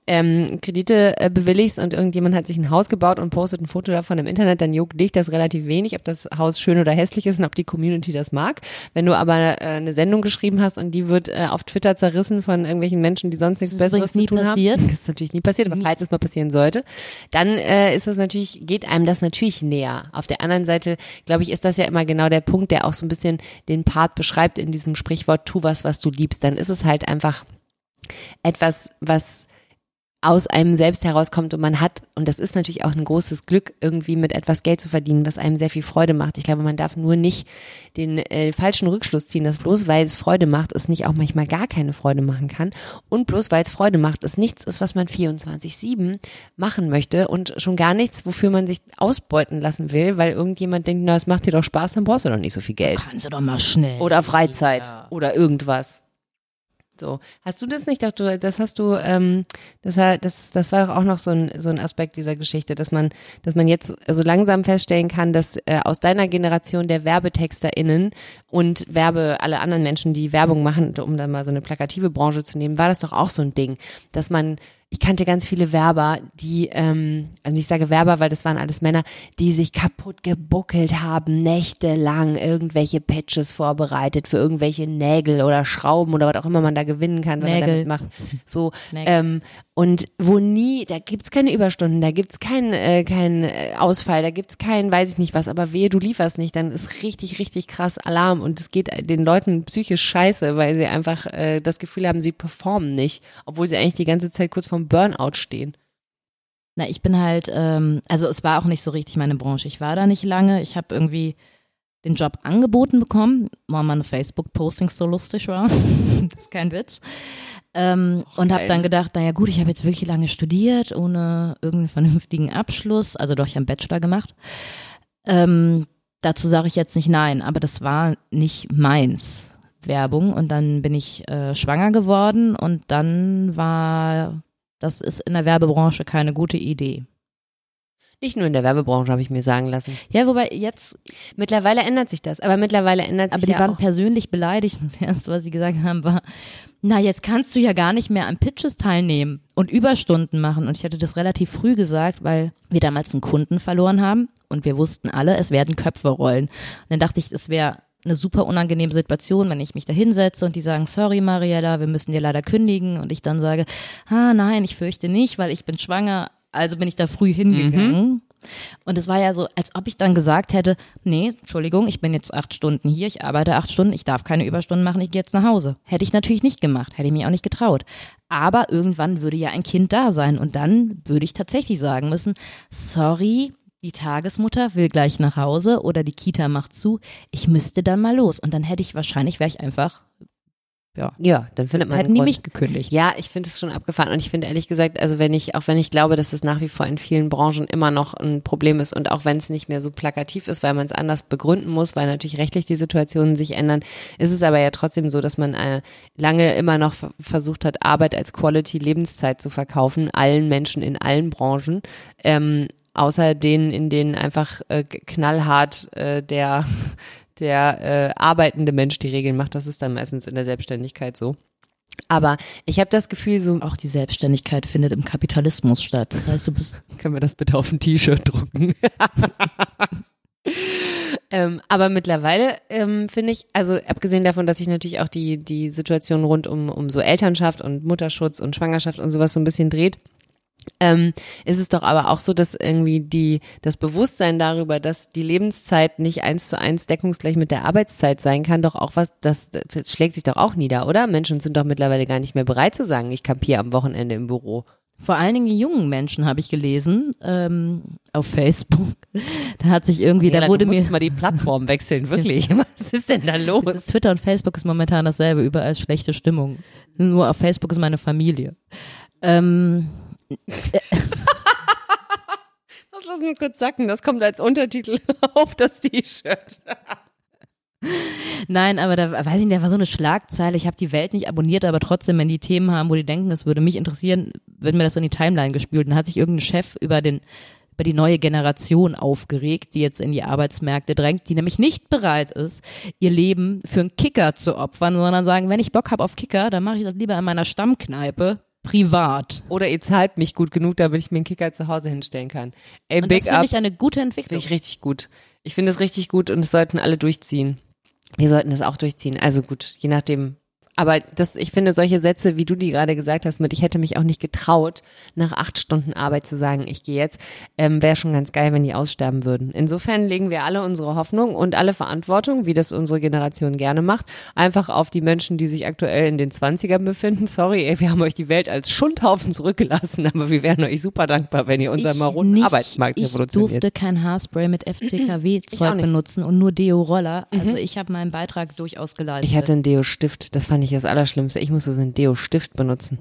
ähm, Kredite äh, bewilligst und irgendjemand hat sich ein Haus gebaut und postet ein Foto davon im Internet, dann juckt dich das relativ wenig, ob das Haus schön oder hässlich ist und ob die Community das mag. Wenn du aber äh, eine Sendung geschrieben hast und die wird äh, auf Twitter zerrissen von irgendwelchen Menschen, die sonst nichts Das Besseres übrigens zu nie tun passiert. haben, das ist natürlich nie passiert, aber falls es mal passieren sollte, dann äh, ist das natürlich, geht einem das natürlich näher. Auf der anderen Seite, glaube ich, ist das ja immer genau der Punkt, der auch so ein bisschen den Part beschreibt in diesem Sprichwort, tu was, was du liebst. Dann ist es halt einfach etwas, was aus einem selbst herauskommt und man hat, und das ist natürlich auch ein großes Glück, irgendwie mit etwas Geld zu verdienen, was einem sehr viel Freude macht. Ich glaube, man darf nur nicht den äh, falschen Rückschluss ziehen, dass bloß weil es Freude macht, es nicht auch manchmal gar keine Freude machen kann. Und bloß weil es Freude macht, es nichts ist, was man 24-7 machen möchte und schon gar nichts, wofür man sich ausbeuten lassen will, weil irgendjemand denkt, na, es macht dir doch Spaß, dann brauchst du doch nicht so viel Geld. Kannst du doch mal schnell. Oder Freizeit oder irgendwas. So, hast du das nicht? Doch, du, das hast du, ähm, das, das, das war doch auch noch so ein, so ein Aspekt dieser Geschichte, dass man, dass man jetzt so langsam feststellen kann, dass äh, aus deiner Generation der WerbetexterInnen und Werbe, alle anderen Menschen, die Werbung machen, um dann mal so eine plakative Branche zu nehmen, war das doch auch so ein Ding, dass man ich kannte ganz viele Werber, die, ähm, also ich sage Werber, weil das waren alles Männer, die sich kaputt gebuckelt haben, nächtelang irgendwelche Patches vorbereitet für irgendwelche Nägel oder Schrauben oder was auch immer man da gewinnen kann, wenn Nägel. man damit macht. So, ähm, und wo nie, da gibt's keine Überstunden, da gibt's keinen äh, kein äh, Ausfall, da gibt's keinen, weiß ich nicht was, aber wehe, du lieferst nicht, dann ist richtig, richtig krass Alarm und es geht den Leuten psychisch scheiße, weil sie einfach äh, das Gefühl haben, sie performen nicht, obwohl sie eigentlich die ganze Zeit kurz vorm Burnout stehen. Na, ich bin halt, ähm, also es war auch nicht so richtig meine Branche. Ich war da nicht lange. Ich habe irgendwie den Job angeboten bekommen, weil meine Facebook-Postings so lustig waren. das ist kein Witz. Ähm, und habe dann gedacht, naja gut, ich habe jetzt wirklich lange studiert, ohne irgendeinen vernünftigen Abschluss, also doch, ich habe einen Bachelor gemacht. Ähm, dazu sage ich jetzt nicht nein, aber das war nicht meins, Werbung. Und dann bin ich äh, schwanger geworden und dann war, das ist in der Werbebranche keine gute Idee. Nicht nur in der Werbebranche, habe ich mir sagen lassen. Ja, wobei jetzt, Mittlerweile ändert sich das, aber mittlerweile ändert aber sich die ja waren auch. persönlich beleidigt. Das Erste, was sie gesagt haben, war, na, jetzt kannst du ja gar nicht mehr an Pitches teilnehmen und Überstunden machen. Und ich hatte das relativ früh gesagt, weil wir damals einen Kunden verloren haben und wir wussten alle, es werden Köpfe rollen. Und dann dachte ich, es wäre eine super unangenehme Situation, wenn ich mich da hinsetze und die sagen, sorry Mariella, wir müssen dir leider kündigen und ich dann sage, ah nein, ich fürchte nicht, weil ich bin schwanger, also bin ich da früh hingegangen. Und es war ja so, als ob ich dann gesagt hätte, nee, Entschuldigung, ich bin jetzt acht Stunden hier, ich arbeite acht Stunden, ich darf keine Überstunden machen, ich gehe jetzt nach Hause. Hätte ich natürlich nicht gemacht, hätte ich mich auch nicht getraut. Aber irgendwann würde ja ein Kind da sein und dann würde ich tatsächlich sagen müssen, sorry, die Tagesmutter will gleich nach Hause oder die Kita macht zu, ich müsste dann mal los. Und dann hätte ich wahrscheinlich, wäre ich einfach, ja, ja, dann findet man hätten die mich gekündigt. Ja, ich finde es schon abgefahren und ich finde ehrlich gesagt, also wenn ich, auch wenn ich glaube, dass es nach wie vor in vielen Branchen immer noch ein Problem ist und auch wenn es nicht mehr so plakativ ist, weil man es anders begründen muss, weil natürlich rechtlich die Situationen sich ändern, ist es aber ja trotzdem so, dass man äh, lange immer noch ver- versucht hat, Arbeit als Quality Lebenszeit zu verkaufen, allen Menschen in allen Branchen. Ähm, außer denen, in denen einfach äh, knallhart äh, der der äh, arbeitende Mensch die Regeln macht. Das ist dann meistens in der Selbstständigkeit so. Aber ich habe das Gefühl, so Auch die Selbstständigkeit findet im Kapitalismus statt. Das heißt, du bist können wir das bitte auf ein T-Shirt drucken. ähm, aber mittlerweile ähm, finde ich, also abgesehen davon, dass sich natürlich auch die die Situation rund um um so Elternschaft und Mutterschutz und Schwangerschaft und sowas so ein bisschen dreht, ähm, ist es doch aber auch so, dass irgendwie die das Bewusstsein darüber, dass die Lebenszeit nicht eins zu eins deckungsgleich mit der Arbeitszeit sein kann, doch auch was, das, das schlägt sich doch auch nieder, oder? Menschen sind doch mittlerweile gar nicht mehr bereit zu sagen, ich kampiere am Wochenende im Büro. Vor allen Dingen die jungen Menschen habe ich gelesen ähm, auf Facebook. Da hat sich irgendwie, da Daniela, wurde mir mal die Plattform wechseln, wirklich. Was ist denn da los? Das Twitter und Facebook ist momentan dasselbe, überall ist schlechte Stimmung. Nur auf Facebook ist meine Familie. Ähm, Das lass mich kurz sacken, das kommt als Untertitel auf das T-Shirt. nein, aber da weiß ich nicht, da war so eine Schlagzeile. Ich habe die Welt nicht abonniert, aber trotzdem, wenn die Themen haben, wo die denken, das würde mich interessieren, wird mir das so in die Timeline gespült. Dann hat sich irgendein Chef über den über die neue Generation aufgeregt, die jetzt in die Arbeitsmärkte drängt, die nämlich nicht bereit ist, ihr Leben für einen Kicker zu opfern, sondern sagen, wenn ich Bock habe auf Kicker, dann mache ich das lieber in meiner Stammkneipe privat. Oder ihr zahlt mich gut genug, damit ich mir einen Kicker zu Hause hinstellen kann. Ey, Und big das finde ich eine gute Finde Entwicklung. ich richtig gut. Ich finde es richtig gut und es sollten alle durchziehen. Wir sollten das auch durchziehen. Also gut, je nachdem. Aber das, ich finde solche Sätze, wie du die gerade gesagt hast, mit ich hätte mich auch nicht getraut, nach acht Stunden Arbeit zu sagen, ich gehe jetzt, ähm, wäre schon ganz geil, wenn die aussterben würden. Insofern legen wir alle unsere Hoffnung und alle Verantwortung, wie das unsere Generation gerne macht, einfach auf die Menschen, die sich aktuell in den 20ern befinden. Sorry, ey, wir haben euch die Welt als Schundhaufen zurückgelassen, aber wir wären euch super dankbar, wenn ihr unseren maroden nicht, Arbeitsmarkt ich revolutioniert. durfte kein Haarspray mit Ich FCKW-Zeug nicht. benutzen und nur Deo-Roller. Also ich habe meinen Beitrag durchaus geleistet. Ich hatte einen Deo-Stift, das fand ich das Allerschlimmste. Ich musste so einen Deo-Stift benutzen.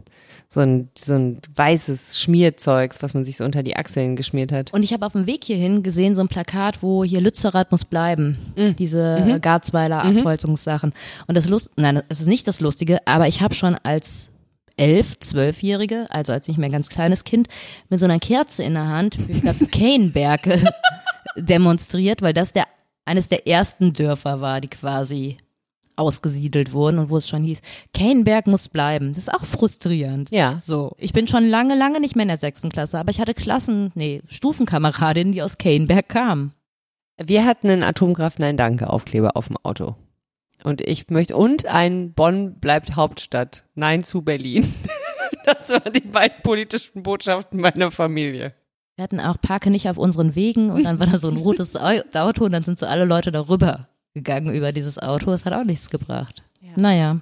so ein, so ein weißes Schmierzeugs, was man sich so unter die Achseln geschmiert hat. Und ich habe auf dem Weg hierhin gesehen so ein Plakat, wo hier Lützerath muss bleiben. Diese mhm. Garzweiler Abholzungssachen. Und das Lust, nein, es ist nicht das Lustige, aber ich habe schon als elf, zwölfjährige, also als nicht mehr ganz kleines Kind, mit so einer Kerze in der Hand für den Platz Keinberge demonstriert, weil das der eines der ersten Dörfer war, die quasi ausgesiedelt wurden und wo es schon hieß, Keinberg muss bleiben. Das ist auch frustrierend. Ja. So. Ich bin schon lange, lange nicht mehr in der sechsten Klasse, aber ich hatte Klassen, nee, Stufenkameradinnen, die aus Keinberg kamen. Wir hatten einen Atomkraft Nein Danke Aufkleber auf dem Auto. Und ich möchte, und ein Bonn bleibt Hauptstadt. Nein zu Berlin. Das waren die beiden politischen Botschaften meiner Familie. Wir hatten auch Parke nicht auf unseren Wegen und dann war da so ein rotes Auto und dann sind so alle Leute darüber gegangen über dieses Auto. Das hat auch nichts gebracht. Ja. Naja.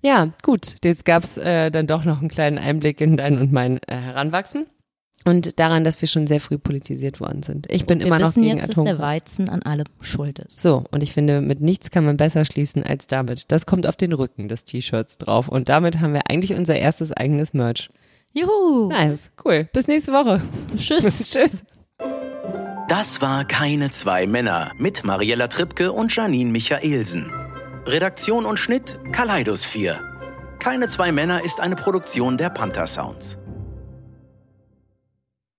Ja, gut. Jetzt gab's äh, dann doch noch einen kleinen Einblick in dein und mein äh, Heranwachsen. Und daran, dass wir schon sehr früh politisiert worden sind. Ich bin wir immer noch gegen jetzt, dass der Weizen an allem schuld ist. So, und ich finde, mit nichts kann man besser schließen als damit. Das kommt auf den Rücken des T-Shirts drauf. Und damit haben wir eigentlich unser erstes eigenes Merch. Juhu. Nice, cool. Bis nächste Woche. Tschüss. Tschüss. Das war Keine zwei Männer mit Mariella Trippke und Janine Michaelsen. Redaktion und Schnitt Kaleidos 4. Keine zwei Männer ist eine Produktion der Panther Sounds.